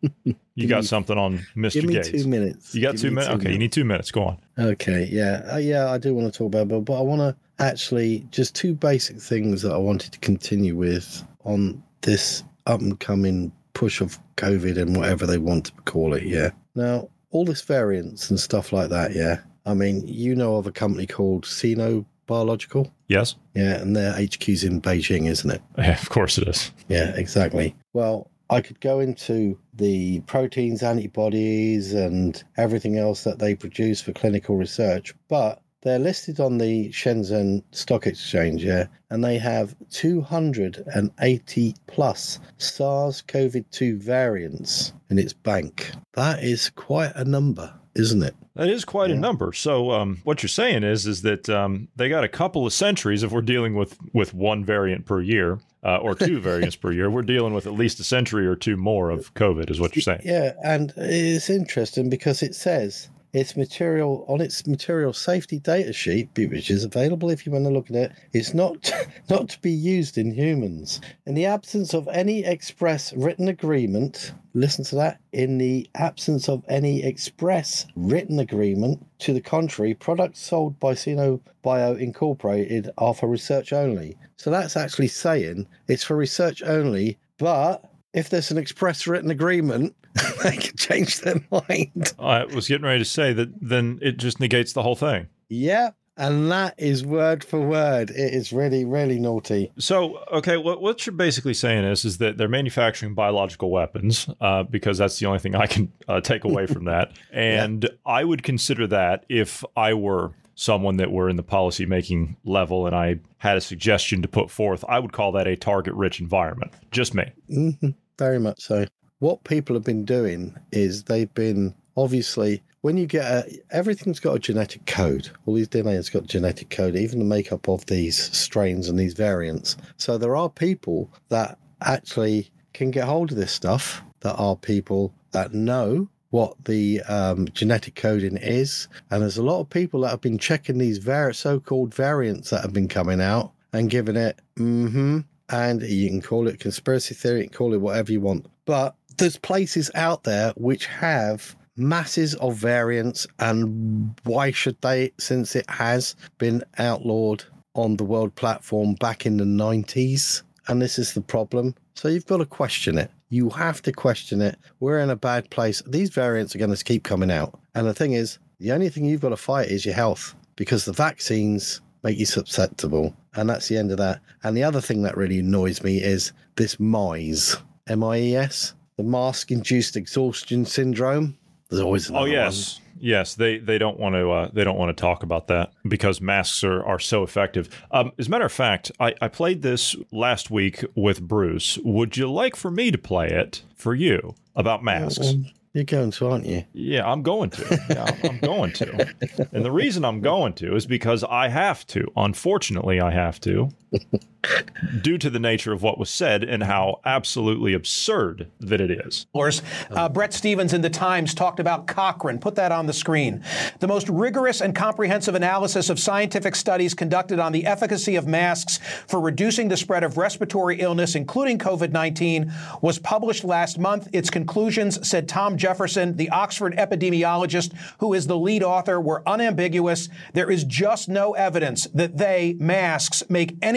You got me- something on Mr. Give me Gates? two minutes. You got Give two me minutes. two Okay, you need two minutes. Go on. Okay, yeah, uh, yeah, I do want to talk about Bill, but I want to actually just two basic things that I wanted to continue with on this up and coming push of COVID and whatever they want to call it. Yeah. Now, all this variants and stuff like that. Yeah. I mean, you know of a company called Sino Biological. Yes. Yeah, and their HQ's in Beijing, isn't it? Yeah, of course it is. Yeah, exactly. Well, I could go into the proteins, antibodies, and everything else that they produce for clinical research, but they're listed on the Shenzhen Stock Exchange, yeah, and they have 280 plus SARS CoV 2 variants in its bank. That is quite a number, isn't it? That is quite a number. So, um, what you're saying is, is that um, they got a couple of centuries. If we're dealing with with one variant per year uh, or two [laughs] variants per year, we're dealing with at least a century or two more of COVID. Is what you're saying? Yeah, and it's interesting because it says its material on its material safety data sheet, which is available if you want to look at it, it's not [laughs] not to be used in humans. In the absence of any express written agreement, listen to that. In the absence of any express written agreement to the contrary, products sold by Sino Bio Incorporated are for research only. So that's actually saying it's for research only, but if there's an express written agreement, [laughs] they can change their mind. I was getting ready to say that. Then it just negates the whole thing. Yep. And that is word for word. It is really, really naughty. So, okay, what what you're basically saying is is that they're manufacturing biological weapons uh, because that's the only thing I can uh, take away from [laughs] that, and I would consider that if I were someone that were in the policy making level and I had a suggestion to put forth, I would call that a target rich environment. Just me. hmm Very much so. What people have been doing is they've been obviously when you get a, everything's got a genetic code. All these DNA has got genetic code, even the makeup of these strains and these variants. So there are people that actually can get hold of this stuff. That are people that know what the um, genetic coding is, and there's a lot of people that have been checking these var- so-called variants that have been coming out and giving it mm-hmm and you can call it conspiracy theory, you can call it whatever you want. But there's places out there which have masses of variants, and why should they, since it has been outlawed on the world platform back in the 90s? And this is the problem. So you've got to question it. You have to question it. We're in a bad place. These variants are going to keep coming out. And the thing is, the only thing you've got to fight is your health because the vaccines make you susceptible. And that's the end of that. And the other thing that really annoys me is this MIES, M I E S, the mask induced exhaustion syndrome. There's always Oh yes, yes. They they don't want to uh, they don't want to talk about that because masks are, are so effective. Um, as a matter of fact, I, I played this last week with Bruce. Would you like for me to play it for you about one. masks? Um, You're going to, aren't you? Yeah, I'm going to. Yeah, I'm going to. [laughs] And the reason I'm going to is because I have to. Unfortunately, I have to, [laughs] due to the nature of what was said and how absolutely absurd that it is. Of course. Uh, Bret Stephens in The Times talked about Cochrane. Put that on the screen. The most rigorous and comprehensive analysis of scientific studies conducted on the efficacy of masks for reducing the spread of respiratory illness, including COVID 19, was published last month. Its conclusions, said Tom Jefferson, the Oxford epidemiologist who is the lead author, were unambiguous. There is just no evidence that they, masks, make any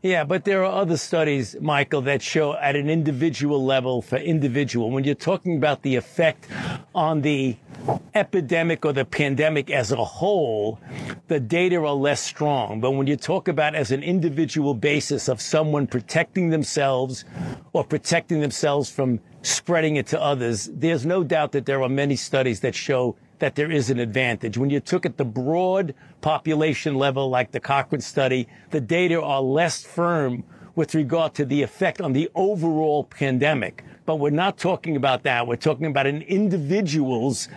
Yeah, but there are other studies, Michael, that show at an individual level for individual. When you're talking about the effect on the epidemic or the pandemic as a whole, the data are less strong. But when you talk about as an individual basis of someone protecting themselves or protecting themselves from spreading it to others, there's no doubt that there are many studies that show that there is an advantage. When you took at the broad population level, like the Cochrane study, the data are less firm with regard to the effect on the overall pandemic. But we're not talking about that. We're talking about an individual's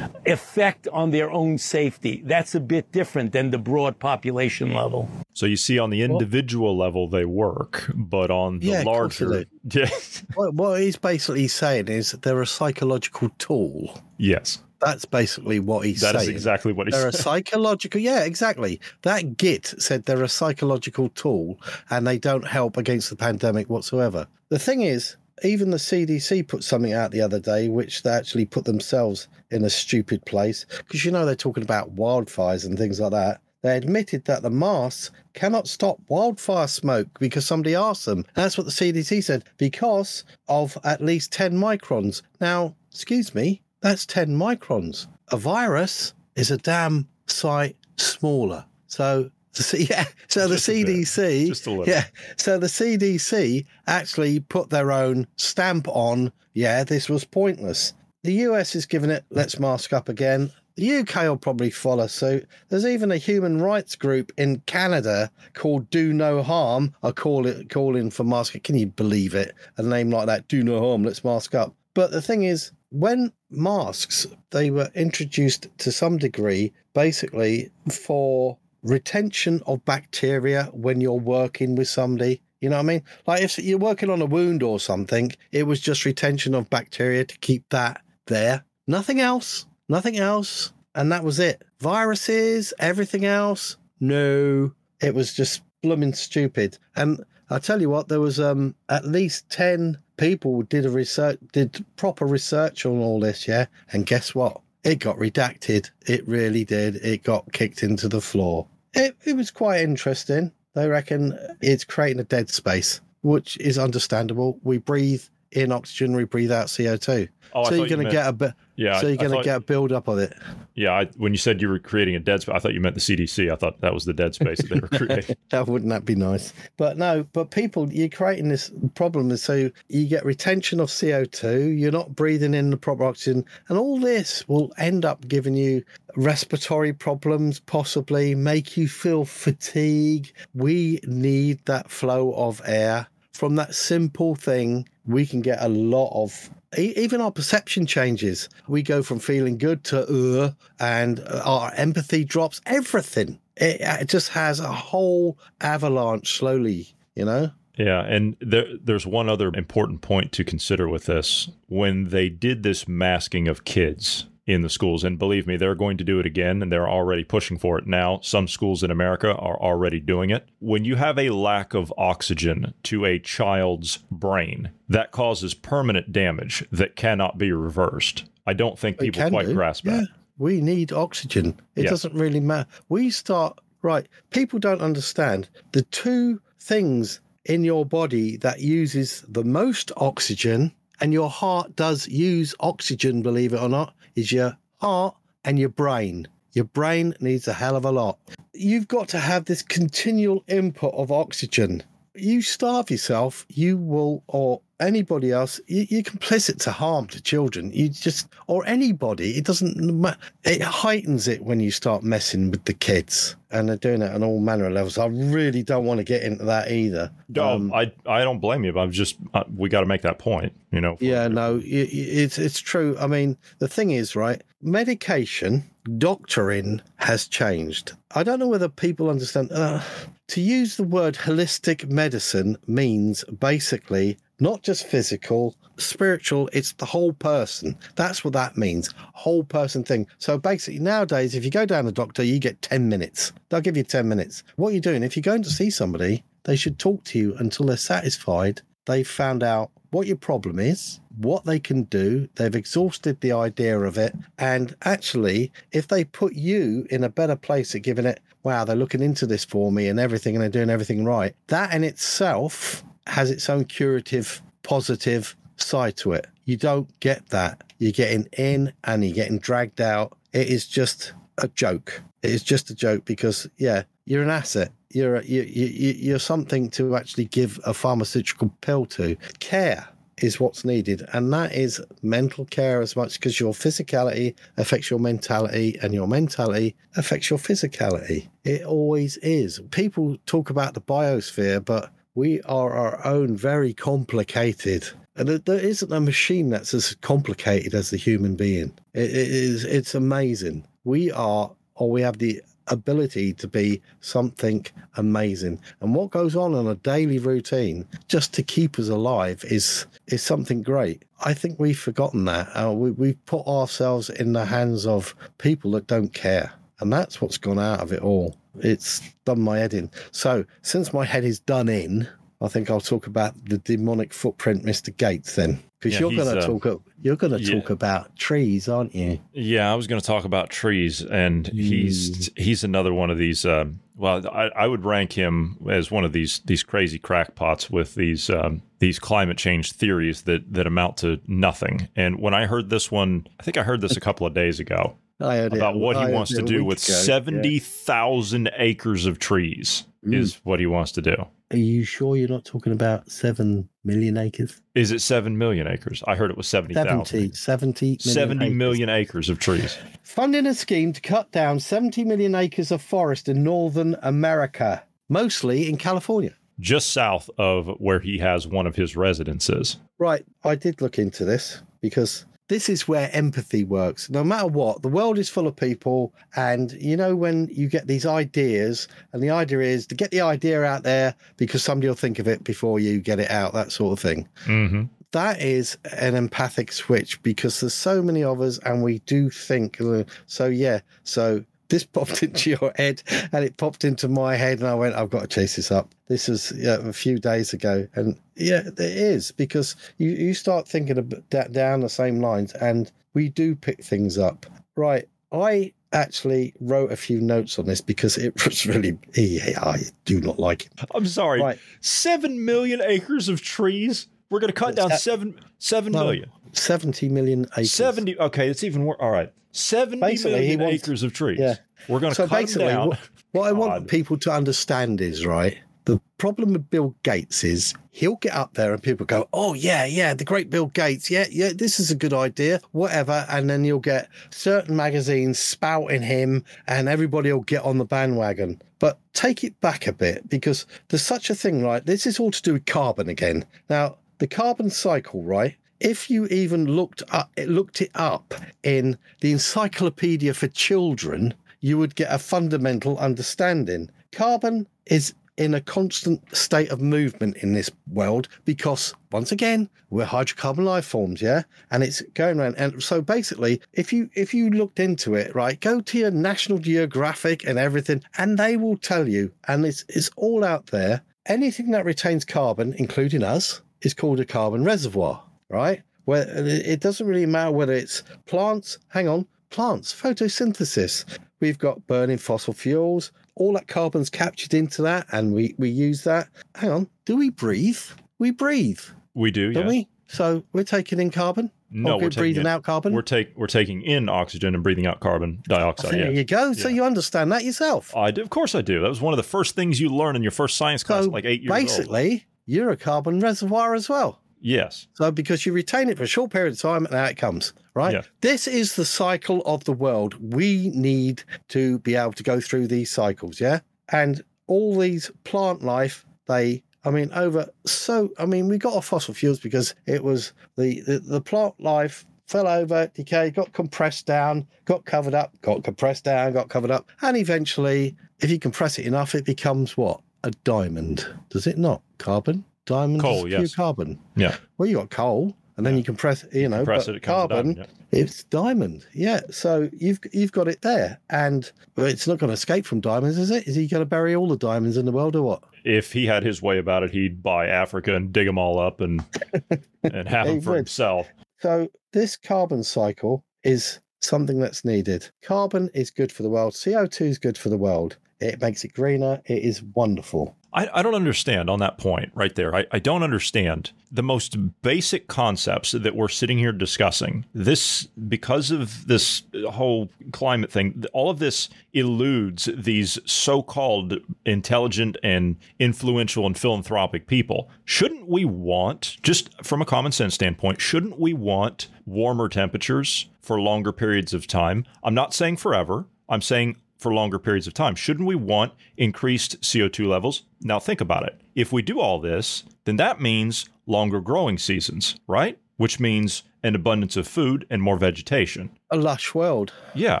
effect on their own safety. That's a bit different than the broad population level. So you see, on the individual level, they work, but on the Yeah, of course they larger, do. [laughs] what, what he's basically saying is they're a psychological tool. yes, That's basically what he's That is saying. exactly what he said. They're a [laughs] psychological. Yeah, exactly. That Git said they're a psychological tool and they don't help against the pandemic whatsoever. The thing is, even the CDC put something out the other day, which they actually put themselves in a stupid place because you know they're talking about wildfires and things like that. They admitted that the masks cannot stop wildfire smoke because somebody asked them. That's what the CDC said because of at least 10 microns. Now, excuse me, that's 10 microns. A virus is a damn sight smaller. So, [laughs] the yeah, so the CDC, Just a little. yeah, so the CDC actually put their own stamp on, yeah, this was pointless. The US is giving it, let's mask up again. The UK will probably follow suit. There's even a human rights group in Canada called Do No Harm. I call it calling for mask. Can you believe it? A name like that, Do No Harm. Let's mask up. But the thing is, when masks they were introduced to some degree, basically for retention of bacteria when you're working with somebody. You know what I mean? Like if you're working on a wound or something, it was just retention of bacteria to keep that there. Nothing else. Nothing else. And that was it. Viruses, everything else. No. It was just blooming stupid. And I tell you what, there was um at least ten people did a research did proper research on all this, yeah. And guess what? It got redacted. It really did. It got kicked into the floor. It it was quite interesting. They reckon it's creating a dead space, which is understandable. We breathe in oxygen, we breathe out CO2. Oh, so you're going to get a bit. Yeah, So you're going to get a build up of it. Yeah, I, when you said you were creating a dead space, I thought you meant the CDC. I thought that was the dead space that they were [laughs] creating. that wouldn't that be nice? But no, but people, you're creating this problem. And so you get retention of CO2, you're not breathing in the proper oxygen, and all this will end up giving you respiratory problems, possibly make you feel fatigue. We need that flow of air. From that simple thing, we can get a lot of even our perception changes. We go from feeling good to uh, and our empathy drops. Everything. It, it just has a whole avalanche slowly. You know. Yeah, and there, there's one other important point to consider with this. When they did this masking of kids in the schools, and believe me, they're going to do it again, and they're already pushing for it now. Some schools in America are already doing it. When you have a lack of oxygen to a child's brain, that causes permanent damage that cannot be reversed. I don't think It people quite do. grasp yeah, that. we need oxygen. It Yeah. doesn't really matter. We start right. People don't understand the two things in your body that uses the most oxygen, and your heart does use oxygen. Believe it or not, is your heart and your brain. Your brain needs a hell of a lot. You've got to have this continual input of oxygen. You starve yourself, you will, or anybody else, you, you're complicit to harm to children. You just, or anybody, it doesn't matter. It heightens it when you start messing with the kids. And they're doing it on all manner of levels. I really don't want to get into that either. Um, I I don't blame you, but I'm just uh, we got to make that point. You know, Yeah, no, y- it's it's true. I mean, the thing is, right? Medication doctoring has changed. I don't know whether people understand. Uh, to use the word holistic medicine means basically not just physical, spiritual. It's the whole person. That's what that means. Whole person thing. So basically, nowadays, if you go down the doctor, you get ten minutes. They'll give you ten minutes. What you're doing, if you're going to see somebody, they should talk to you until they're satisfied. They've found out what your problem is, what they can do. They've exhausted the idea of it. And actually, if they put you in a better place at giving it, wow, they're looking into this for me and everything and they're doing everything right, that in itself has its own curative, positive side to it. You don't get that. You're getting in and you're getting dragged out. It is just a joke. It is just a joke because, yeah, you're an asset. You're a, you, you, you- you're something to actually give a pharmaceutical pill to. Care is what's needed. And that is mental care as much because your physicality affects your mentality and your mentality affects your physicality. It always is. People talk about the biosphere, but we are our own very complicated. And there isn't a machine that's as complicated as the human being. It, is. It's amazing. We are, or we have the ability to be something amazing. And what goes on in a daily routine just to keep us alive is is something great. I think we've forgotten that. Uh, we, we've put ourselves in the hands of people that don't care. And that's what's gone out of it all. It's done my head in. So, since my head is done in, I think I'll talk about the demonic footprint, Mr. Gates, then, because Yeah, you're going to uh, talk. You're going to yeah. talk about trees, aren't you? Yeah, I was going to talk about trees, and he's he's another one of these. Um, well, I, I would rank him as one of these these crazy crackpots with these um, these climate change theories that that amount to nothing. And when I heard this one, I think I heard this a couple of days ago I heard it- about what he wants to do with ago, yeah. seventy thousand acres of trees. Mm. Is what he wants to do. Are you sure you're not talking about seven million acres? Is it seven million acres? I heard it was seventy thousand. 70, 70 million 70 acres. million acres of trees. Funding a scheme to cut down 70 million acres of forest in Northern America, mostly in California. Just south of where he has one of his residences. Right, I did look into this because this is where empathy works. No matter what, the world is full of people, and you know when you get these ideas, and the idea is to get the idea out there because somebody will think of it before you get it out, that sort of thing. Mm-hmm. That is an empathic switch because there's so many of us, and we do think. So yeah, so this popped into your head, and it popped into my head, and I went, "I've got to chase this up." This was yeah, a few days ago, and yeah, it is because you you start thinking about that down the same lines, and we do pick things up. Right, I actually wrote a few notes on this because it [laughs] was really yeah, I do not like it. I'm sorry. Right. Seven million acres of trees. We're going to cut down That- seven seven No, million. 70 million acres. Seventy. Okay, it's even worse. All right, seventy Basically, he million wants- acres of trees. Yeah. we're going to so cut basically, down. What, what I want people to understand is right. The problem with Bill Gates is he'll get up there and people go, "Oh yeah, yeah, the great Bill Gates, yeah, yeah, this is a good idea, whatever," and then you'll get certain magazines spouting him, and everybody will get on the bandwagon. But take it back a bit because there's such a thing, right? This is all to do with carbon again. Now, the carbon cycle, right? If you even looked up, looked it up in the Encyclopedia for Children, you would get a fundamental understanding. Carbon is in a constant state of movement in this world because once again we're hydrocarbon life forms yeah? And it's going around. And so basically if you if you looked into it right go to your national geographic and everything and they will tell you. And it's it's all out there. Anything that retains carbon including us is called a carbon reservoir right? Where it doesn't really matter whether it's plants hang on plants photosynthesis. We've got burning fossil fuels all that carbon's captured into that and we we use that. Hang on do we breathe? We breathe. We do, don't yes. we so we're taking in carbon? No, Or we're breathing in- out carbon? We're take we're taking in oxygen and breathing out carbon dioxide. there yes. you go. So you understand that yourself. I do, of course I do. That was one of the first things you learn in your first science class, at like eight years old. basically you're a carbon reservoir as well Yes. So because you retain it for a short period of time and out it comes, right? Yeah. This is the cycle of the world. We need to be able to go through these cycles, yeah? And all these plant life, they I mean, over so I mean, we got off fossil fuels because it was the the, the plant life fell over, decayed, got compressed down, got covered up, got compressed down, got covered up, and eventually, if you compress it enough, it becomes what? A diamond. Does it not? Carbon? Diamond Coal, is pure yes. carbon. Yeah. Well, you got coal, and then you compress, you know, Compress it, it carbon, it's diamond. Yeah. So you've you've got it there, and it's not going to escape from diamonds, is it? Is he going to bury all the diamonds in the world, or what? If he had his way about it, he'd buy Africa and dig them all up and [laughs] and have He them for would. himself. So this carbon cycle is something that's needed. Carbon is good for the world. CO2 is good for the world. It makes it greener. It is wonderful. I, I don't understand on that point right there. I, I don't understand the most basic concepts that we're sitting here discussing. This, because of this whole climate thing, all of this eludes these so called intelligent and influential and philanthropic people. Shouldn't we want, just from a common sense standpoint, shouldn't we want warmer temperatures for longer periods of time? I'm not saying forever. I'm saying for longer periods of time. Shouldn't we want increased CO2 levels? Now, think about it. If we do all this, then that means longer growing seasons, right? Which means an abundance of food and more vegetation. A lush world. Yeah.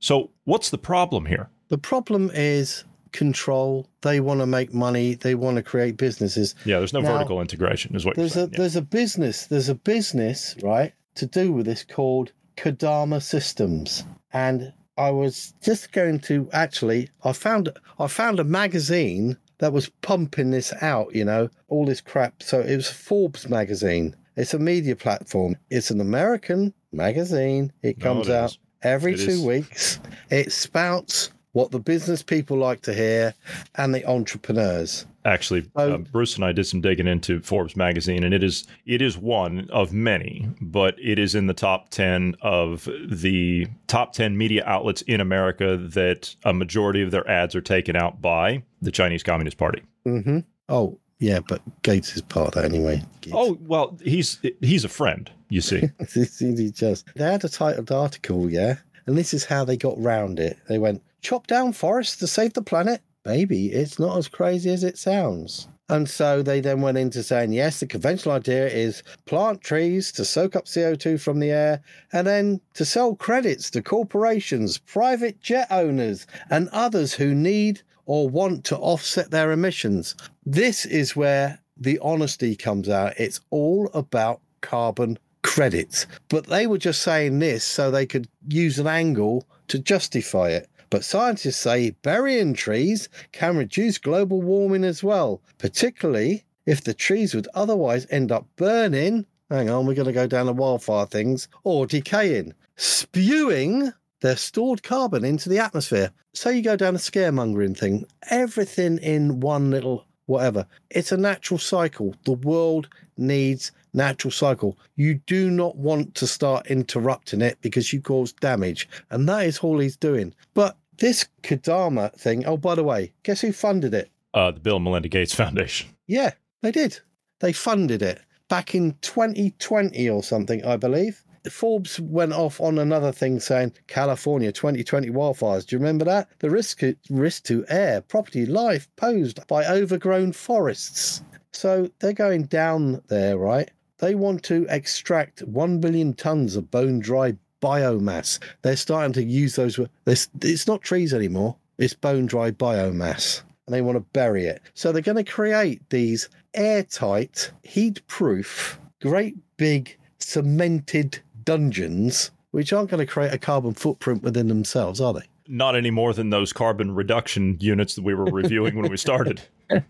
So, what's the problem here? The problem is control. They want to make money. They want to create businesses. Yeah, there's no Now, vertical integration, is what you're There's saying. a there's a business there's a business right to do with this called Kodama Systems, and I was just going to actually I found I found a magazine that was pumping this out, you know, all this crap. So it was Forbes magazine. It's a media platform. It's an American magazine. It No, comes it out every It two is. weeks. It spouts what the business people like to hear and the entrepreneurs. Actually, uh, Bruce and I did some digging into Forbes magazine, and it is it is one of many, but it is in the top ten of the top ten media outlets in America that a majority of their ads are taken out by the Chinese Communist Party. Mm-hmm. Oh, yeah, but Gates is part of that anyway. Oh well, he's he's a friend. You see, [laughs] he just they had a titled article, yeah, and this is how they got round it. They went chop down forests to save the planet. Maybe it's not as crazy as it sounds. And so they then went into saying, yes, the conventional idea is plant trees to soak up CO2 from the air and then to sell credits to corporations, private jet owners, and others who need or want to offset their emissions. This is where the honesty comes out. It's all about carbon credits. But they were just saying this so they could use an angle to justify it. But scientists say burying trees can reduce global warming as well, particularly if the trees would otherwise end up burning. Hang on, we're going to go down the wildfire things or decaying, spewing their stored carbon into the atmosphere. So you go down a scaremongering thing, everything in one little whatever. It's a natural cycle. The world needs natural cycle. You do not want to start interrupting it because you cause damage. And that is all he's doing. But this Kodama thing, oh, by the way, guess who funded it? uh, the Bill and Melinda Gates [laughs] Foundation. Yeah, they did. They funded it back in 2020 or something, I believe. Forbes went off on another thing saying California 2020 wildfires. Do you remember that? The risk risk to air, property, life posed by overgrown forests. So they're going down there, right? They want to extract 1 billion tons of bone dry biomass. They're starting to use those. This, it's not trees anymore, it's bone dry biomass. And they want to bury it. So they're going to create these airtight, heat proof, great big cemented dungeons, which aren't going to create a carbon footprint within themselves, are they? Not any more than those carbon reduction units that we were reviewing when we started. [laughs] [laughs]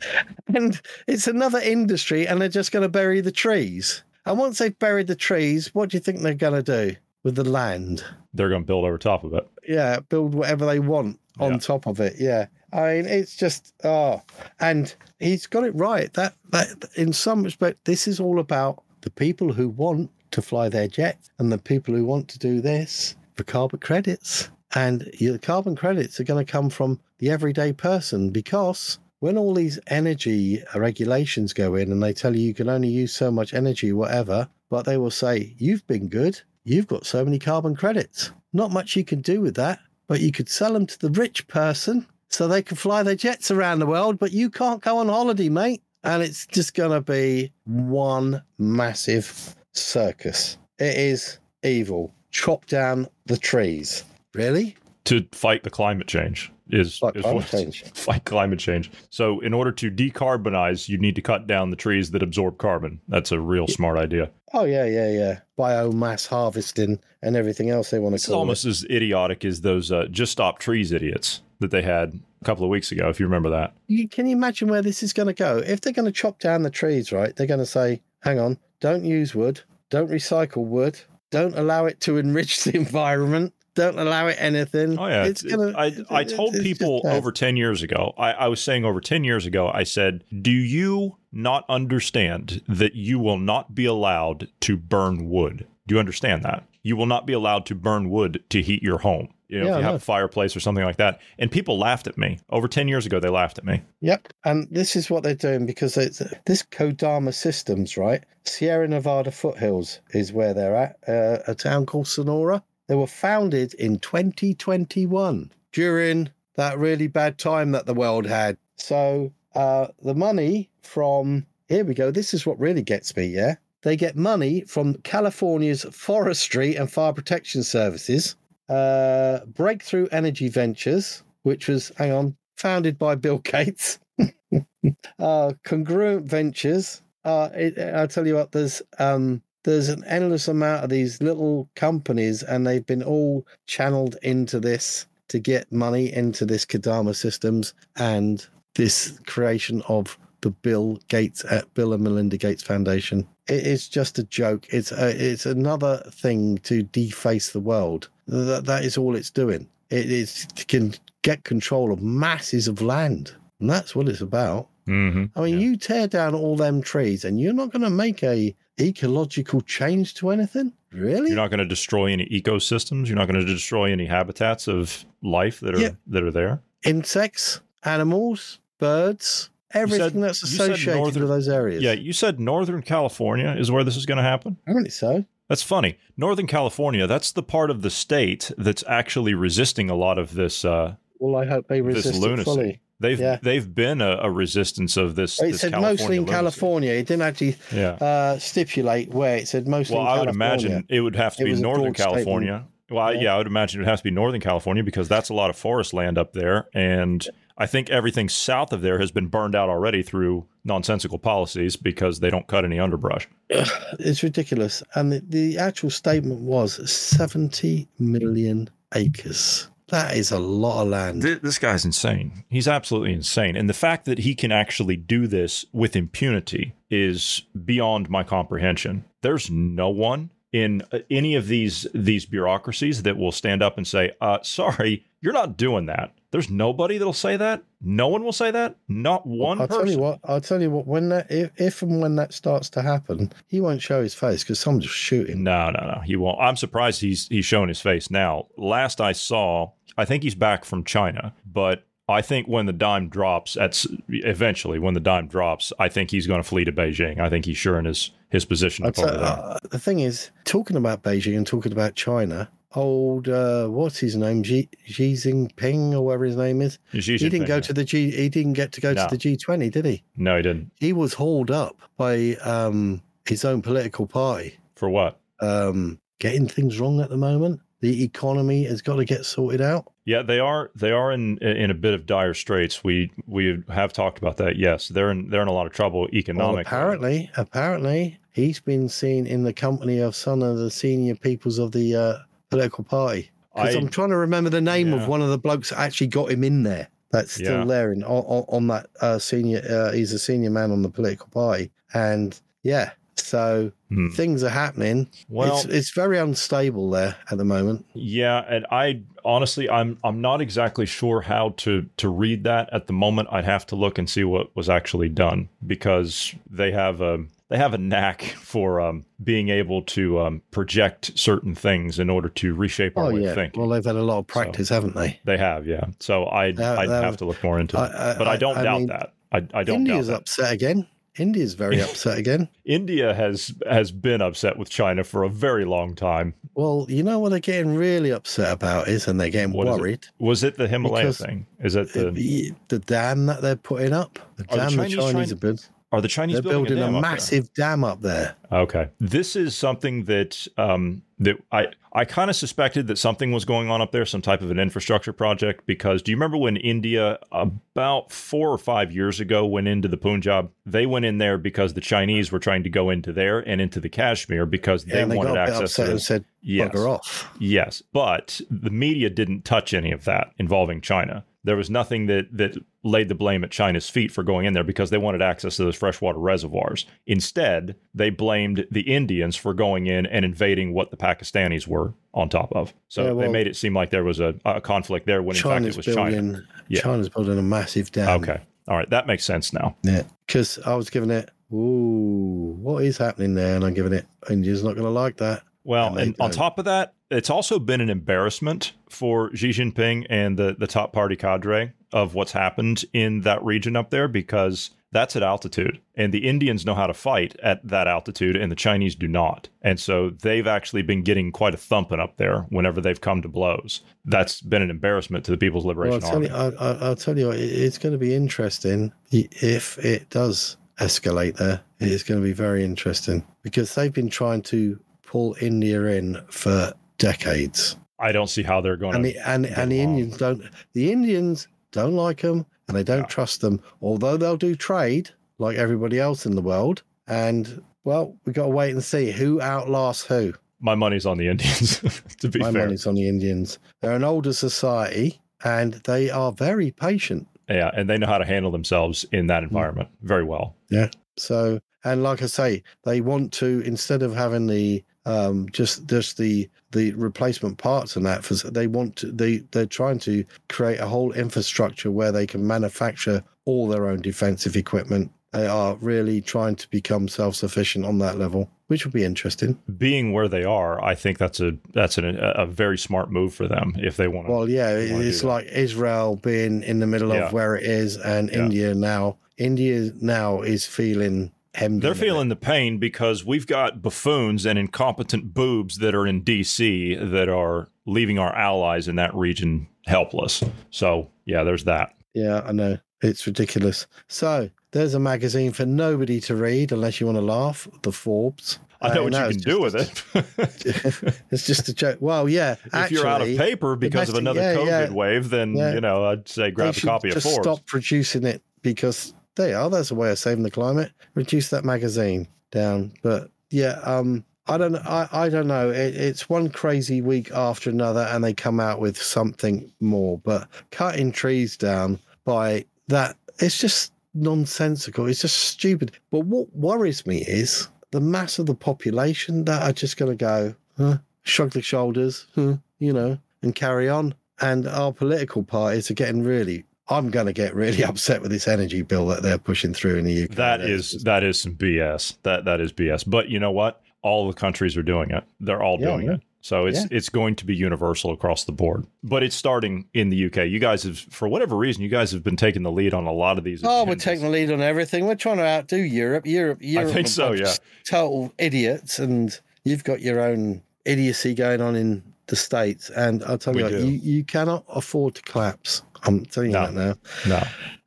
And it's another industry, and they're just going to bury the trees. And once they've buried the trees, what do you think they're going to do with the land? They're going to build over top of it. Yeah, build whatever they want on top of it. Yeah. I mean, it's just oh, and he's got it right. That that in some respect, this is all about the people who want to fly their jets and the people who want to do this for carbon credits. And the carbon credits are going to come from the everyday person because when all these energy regulations go in and they tell you you can only use so much energy, whatever, but they will say, You've been good. You've got so many carbon credits. Not much you can do with that, but you could sell them to the rich person so they can fly their jets around the world, but you can't go on holiday, mate. And it's just going to be one massive circus. It is evil. Chop down the trees. Really? To fight the climate change is, Fight is climate change. [laughs] climate change. So in order to decarbonize, you need to cut down the trees that absorb carbon. That's a real smart idea. Oh, yeah, yeah, yeah. Biomass harvesting and everything else they want to It's call almost as idiotic as those uh, just stop trees idiots that they had a couple of weeks ago, if you remember that. You, can you imagine where this is going to go? If they're going to chop down the trees, right, they're going to say, hang on, don't use wood, don't recycle wood, don't allow it to enrich [laughs] the environment. Don't allow it anything. Oh yeah, it's gonna. I, it- I told people over ten years ago. I, I was saying over ten years ago. I said, "Do you not understand that you will not be allowed to burn wood? Do you understand that you will not be allowed to burn wood to heat your home? You know, Yeah, if you have a fireplace or something like that." And people laughed at me over ten years ago. They laughed at me. Yep, and this is what they're doing because it's this Kodama Systems, right? Sierra Nevada foothills is where they're at. Uh, a town called Sonora. They were founded in 2021 during that really bad time that the world had. So uh, the money from here we go. This is what really gets me. Yeah, they get money from California's Forestry and Fire Protection Services, uh, Breakthrough Energy Ventures, which was hang on founded by Bill [laughs] Gates. [laughs] uh, Congruent Ventures. Uh, it, I'll tell you what. There's um, there's an endless amount of these little companies, and they've been all channeled into this to get money into this Kodama Systems and this creation of the Bill Gates at Bill and Melinda Gates Foundation. It is just a joke. It's a, it's another thing to deface the world. That that is all it's doing. It is to can get control of masses of land, and that's what it's about. Mm-hmm. I mean, you tear down all them trees, and you're not going to make a ecological change to anything, really. You're not going to destroy any ecosystems. You're not going to destroy any habitats of life that are Yeah. that are there. Insects, animals, birds, everything said- that's associated northern- with those areas. Yeah, you said Northern California is where this is going to happen. Apparently so. That's funny. Northern California, that's the part of the state that's actually resisting a lot of this uh, Well, I hope they this resist lunacy. fully. They've Yeah. they've been a, a resistance of this. It this said California mostly in lunacy. California. It didn't actually Yeah. uh, stipulate where. It said mostly in California. Well, I would imagine it would have to It be Northern broad statement. California. Well, Yeah. yeah, I would imagine it would have to be Northern California because that's a lot of forest land up there, and I think everything south of there has been burned out already through nonsensical policies because they don't cut any underbrush. [sighs] It's ridiculous. And the, the actual statement was 70 million acres. That is a lot of land. Th- This guy's insane. He's absolutely insane. And the fact that he can actually do this with impunity is beyond my comprehension. There's no one in uh, any of these these bureaucracies that will stand up and say, uh, "Sorry, you're not doing that." There's nobody that'll say that. No one will say that. Not one I'll person. tell you what. I'll tell you what. When that, if, if and when that starts to happen, he won't show his face because someone's shooting. No, no, no. He won't. I'm surprised he's he's showing his face now. Last I saw, I think he's back from China, but I think when the dime drops, at eventually when the dime drops, I think he's going to flee to Beijing. I think he's sure in his his position I'll up over tell- there. uh, the thing is, talking about Beijing and talking about China, old uh, what's his name, Xi, Xi Jinping or whatever his name is. Xi he didn't go yeah. to the G. He didn't get to go No. to the G20, did he? No, he didn't. He was hauled up by um, his own political party. For what? Um, getting things wrong at the moment. The economy has got to get sorted out. Yeah, they are they are in in a bit of dire straits. We we have talked about that. Yes, they're in they're in a lot of trouble Well, economically. apparently, apparently, he's been seen in the company of some of the senior peoples of the uh, political party. Because I'm trying to remember the name Yeah. of one of the blokes that actually got him in there. That's still Yeah. there in, on, on on that uh, senior. Uh, he's a senior man on the political party, and yeah. So Hmm. things are happening. Well- it's, it's very unstable there at the moment. Yeah, and I honestly I'm I'm not exactly sure how to to read that at the moment. I'd have to look and see what was actually done because they have a they have a knack [laughs] for um, being able to um, project certain things in order to reshape our Oh way yeah. of thinking. Well, they've had a lot of practice, haven't they? They have, yeah. So I'd, That- I'd have to look more into it, I- I- but I don't doubt mean, that. I, I don't India's doubt that. upset again. India's very upset again. [laughs] India has has been upset with China for a very long time. Well, you know what they're getting really upset about is, and they're getting What is it? worried. Was it the Himalaya Because thing? Is it the The, the dam that they're putting up, the the dam the Chinese Chinese, trying- are building. are the Chinese They're building, building, a, a, massive dam up there. Okay. This is something that um, that I I kind of suspected that something was going on up there, some type of an infrastructure project. Because do you remember when India about four or five years ago went into the Punjab? They went in there because the Chinese were trying to go into there and into the Kashmir because Yeah, they wanted got a bit access to and this. said, Yes. Off." Yes, but the media didn't touch any of that involving China. There was nothing that that laid the blame at China's feet for going in there because they wanted access to those freshwater reservoirs. Instead, they blamed the Indians for going in and invading what the Pakistanis were on top of. So Yeah, they made it seem like there was a, a conflict there when in fact it was China. Yeah. China's building a massive dam. Okay. All right. That makes sense now. Yeah, because I was giving it. Ooh, what is happening there? And I'm giving it. India's not going to like that. Well, And and on top of that, it's also been an embarrassment for Xi Jinping and the, the top party cadre of what's happened in that region up there because that's at altitude. And the Indians know how to fight at that altitude, and the Chinese do not. And so they've actually been getting quite a thumping up there whenever they've come to blows. That's been an embarrassment to the People's Well, Liberation I'll tell Army. you. I, I, I'll tell you. What, it's going to be interesting if it does escalate there. It is going to be very interesting because they've been trying to pull India in for decades. I don't see how they're going and to. the, and and the Indians don't. The Indians don't like them, and they don't trust them. Although they'll do trade like everybody else in the world. And well, we got to wait and see who outlasts who. My money's on the Indians, [laughs] to be fair. My fair. money's on the Indians. They're an older society, and they are very patient. Yeah, and they know how to handle themselves in that mm. environment very well. Yeah. So, and like I say, they want to instead of having the um just just the the replacement parts and that for they want to they they're trying to create a whole infrastructure where they can manufacture all their own defensive equipment. They are really trying to become self-sufficient on that level, which will be interesting. being where they are, I think that's a that's an, a, very smart move for them if they want to. Well, yeah, it's that. like Israel being in the middle Yeah. of where it is, and Yeah. India now. India now is feeling. They're in feeling the pain because we've got buffoons and incompetent boobs that are in D.C. that are leaving our allies in that region helpless. So yeah, there's that. Yeah, I know. It's ridiculous. So there's a magazine for nobody to read unless you want to laugh. The Forbes. I know Uh, what no, you can do with it. [laughs] it's just a joke. Well, yeah. [laughs] if you're out of paper because of another yeah, COVID yeah. wave, then Yeah. you know I'd say They grab a should copy of Forbes. Stop producing it because they are. That's a way of saving the climate. Reduce that magazine down. But yeah, um, I don't. I, I don't know. It, it's one crazy week after another, and they come out with something more. But cutting trees down by that, it's just nonsensical. It's just stupid. But what worries me is the mass of the population that are just going to go, huh, shrug their shoulders, huh, you know, and carry on. And our political parties are getting really. I'm going to get really [laughs] upset with this energy bill that they're pushing through in the UK. That is that is some BS. That that is BS. But you know what? All the countries are doing it. They're all Yeah, doing yeah. it. So it's Yeah. it's going to be universal across the board. But it's starting in the UK. You guys have, for whatever reason, you guys have been taking the lead on a lot of these. Oh, we're taking the lead on everything. We're trying to outdo Europe. Europe, Europe. think so, yeah. Total idiots, and you've got your own idiocy going on in the states. And I'll tell you, what, you you cannot afford to collapse. I'm telling you No. that now. No.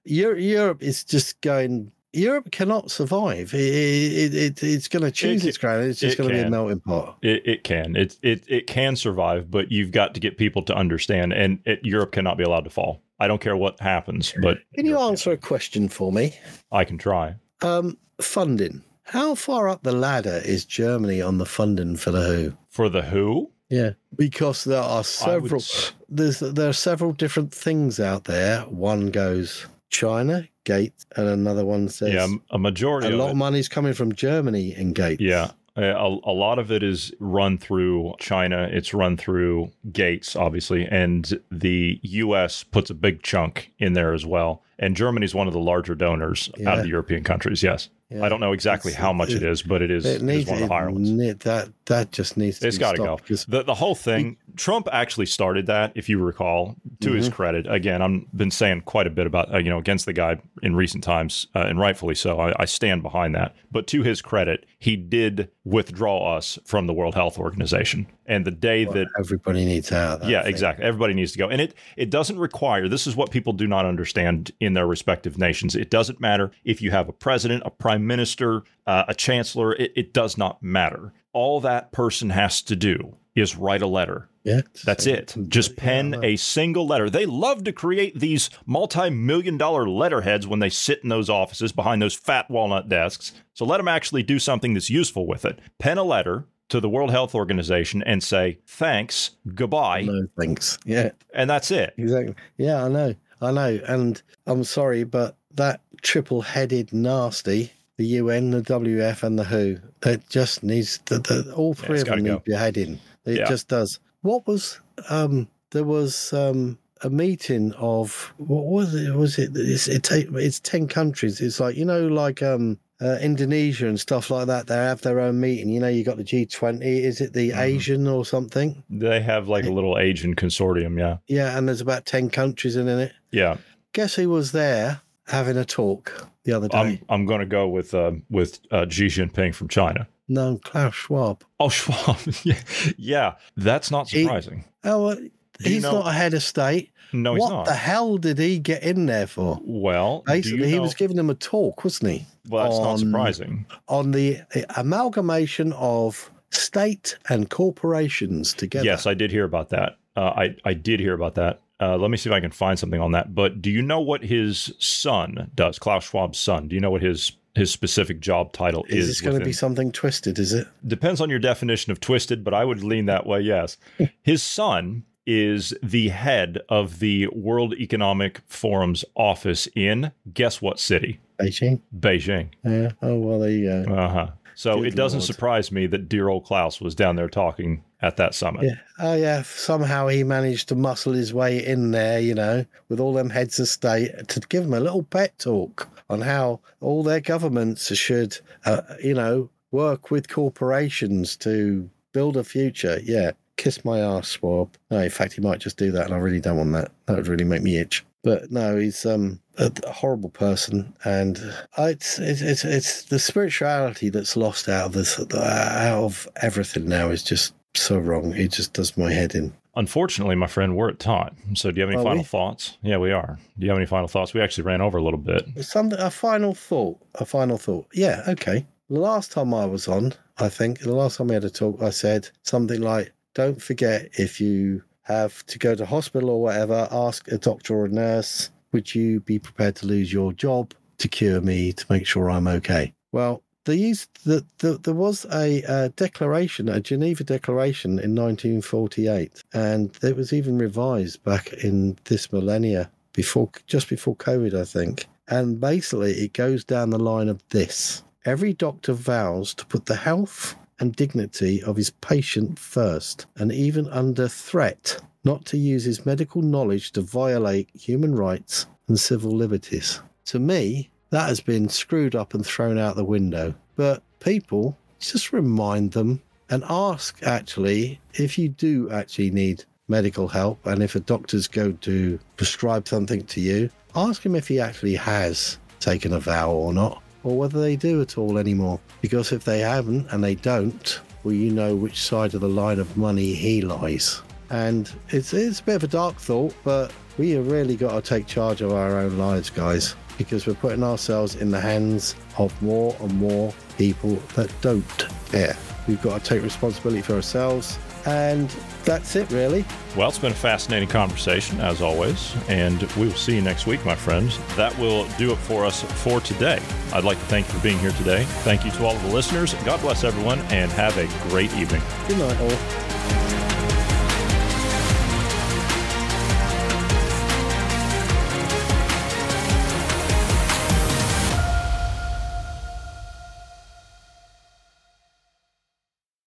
Europe, Europe is just going. Europe cannot survive. It, it, it, it's going to choose It- its ground. It's just going to be a melting pot. It, it can. It, it it can survive, but you've got to get people to understand. And it, Europe cannot be allowed to fall. I don't care what happens, but Can you answer a question for me? I can try. Um, funding. How far up the ladder is Germany on the funding for the WHO? For the WHO, Yeah, because there are I would several. There's there are several different things out there. One goes China Gates, and another one says yeah, a majority a of lot it, of money's coming from Germany and Gates. Yeah. A, a lot of it is run through China. It's run through Gates, obviously, and the U.S. puts a big chunk in there as well. And Germany's one of the larger donors out of the European countries. Yes, Yeah. I don't know exactly It's- how much it it- is, but it is, It it needs one of the higher ones. ne- that that just needs to It's got to go. The the whole thing. Trump actually started that, if you recall. To his Mhm. credit, again, I've been saying quite a bit about uh, you know against the guy in recent times, uh, and rightfully so. I, I stand behind that. But to his credit, he did withdraw us from the World Health Organization. And the day that everybody needs out. Yeah, exactly. Everybody needs to go. And it it doesn't require this is what people do not understand in their respective nations. It doesn't matter if you have a president, a prime minister, uh, a chancellor, it, it does not matter. All that person has to do is write a letter. Yeah, That's it. Just pen a single letter. They love to create these multi-million dollar letterheads when they sit in those offices behind those fat walnut desks. So let them actually do something that's useful with it. Pen a letter to the World Health Organization and say, thanks, goodbye. No thanks. Yeah, And that's it. exactly. Yeah, I know. I know, and I'm sorry, but that triple-headed nasty, the UN, the WF, and the WHO, it just needs the, the all three it's of them go. need beheading. It Yeah. just does. What was um? There was um a meeting of what was it? Was it? It's it, it's ten countries. It's like you know, like um. Uh, Indonesia and stuff like that, they have their own meeting. You know, you got the G20. Is it the Mm-hmm. Asian or something? They have like a little Asian consortium. Yeah. Yeah, and there's about 10 countries in it. Yeah. Guess who was there having a talk the other day? I'm I'm going to go with uh, with uh, Xi Jinping from China. No, Klaus Schwab. Oh, Schwab. [laughs] yeah, yeah, that's not He- surprising. Oh, well, you he's know- not a head of state. no, he's what not. the hell did he get in there for? Well, Basically, he know- was giving them a talk, wasn't he? Well, that's not surprising. On the amalgamation of state and corporations together. Yes, I did hear about that. Uh, I I did hear about that. Uh, let me see if I can find something on that. But do you know what his son does? Klaus Schwab's son. Do you know what his his specific job title is? Is this going to be something twisted? Is it? depends on your definition of twisted, but I would lean that way. Yes, [laughs] his son is the head of the World Economic Forum's office in guess what city? Beijing. Beijing. Yeah. Oh well, there you go. Uh huh. So Good it doesn't Lord. surprise me that dear old Klaus was down there talking at that summit. Yeah. Oh, yeah. Somehow he managed to muscle his way in there, you know, with all them heads of state to give him a little pet talk on how all their governments should, uh, you know, work with corporations to build a future. Yeah. Kiss my ass, Schwab. No, in fact, he might just do that, and I really don't want that. That would really make me itch. But no, he's um a, a horrible person, and it's, it's it's it's the spirituality that's lost out of this out of everything now is just so wrong. It just does my head in. Unfortunately, my friend, we're at time. So do you have any Are final we? thoughts? Yeah, we are. Do you have any final thoughts? We actually ran over a little bit. Something a final thought. A final thought. Yeah, okay. The last time I was on, I think the last time we had a talk, I said something like, "Don't forget if you have to go to hospital or whatever, ask a doctor or a nurse, would you be prepared to lose your job to cure me to make sure I'm okay?" Well, the, the, there was a, uh declaration, a Geneva Declaration in 1948, and it was even revised back in this millennia before just before COVID, I think. And basically, it goes down the line of this: every doctor vows to put the health and dignity of his patient first, and even under threat, not to use his medical knowledge to violate human rights and civil liberties. To me, that has been screwed up and thrown out the window. But people, just remind them and ask actually if you do actually need medical help and if a doctor's going to prescribe something to you, ask him if he actually has taken a vow or not, or whether they do at all anymore. Because if they haven't and they don't, well, you know which side of the line of money he lies. And it's, it's a bit of a dark thought, but we have really got to take charge of our own lives, guys, because we're putting ourselves in the hands of more and more people that don't care. We've got to take responsibility for ourselves, and that's it, really. Well, it's been a fascinating conversation, as always, and we will see you next week, my friends. That will do it for us for today. I'd like to thank you for being here today. Thank you to all of the listeners. God bless everyone, and have a great evening. Good night, all.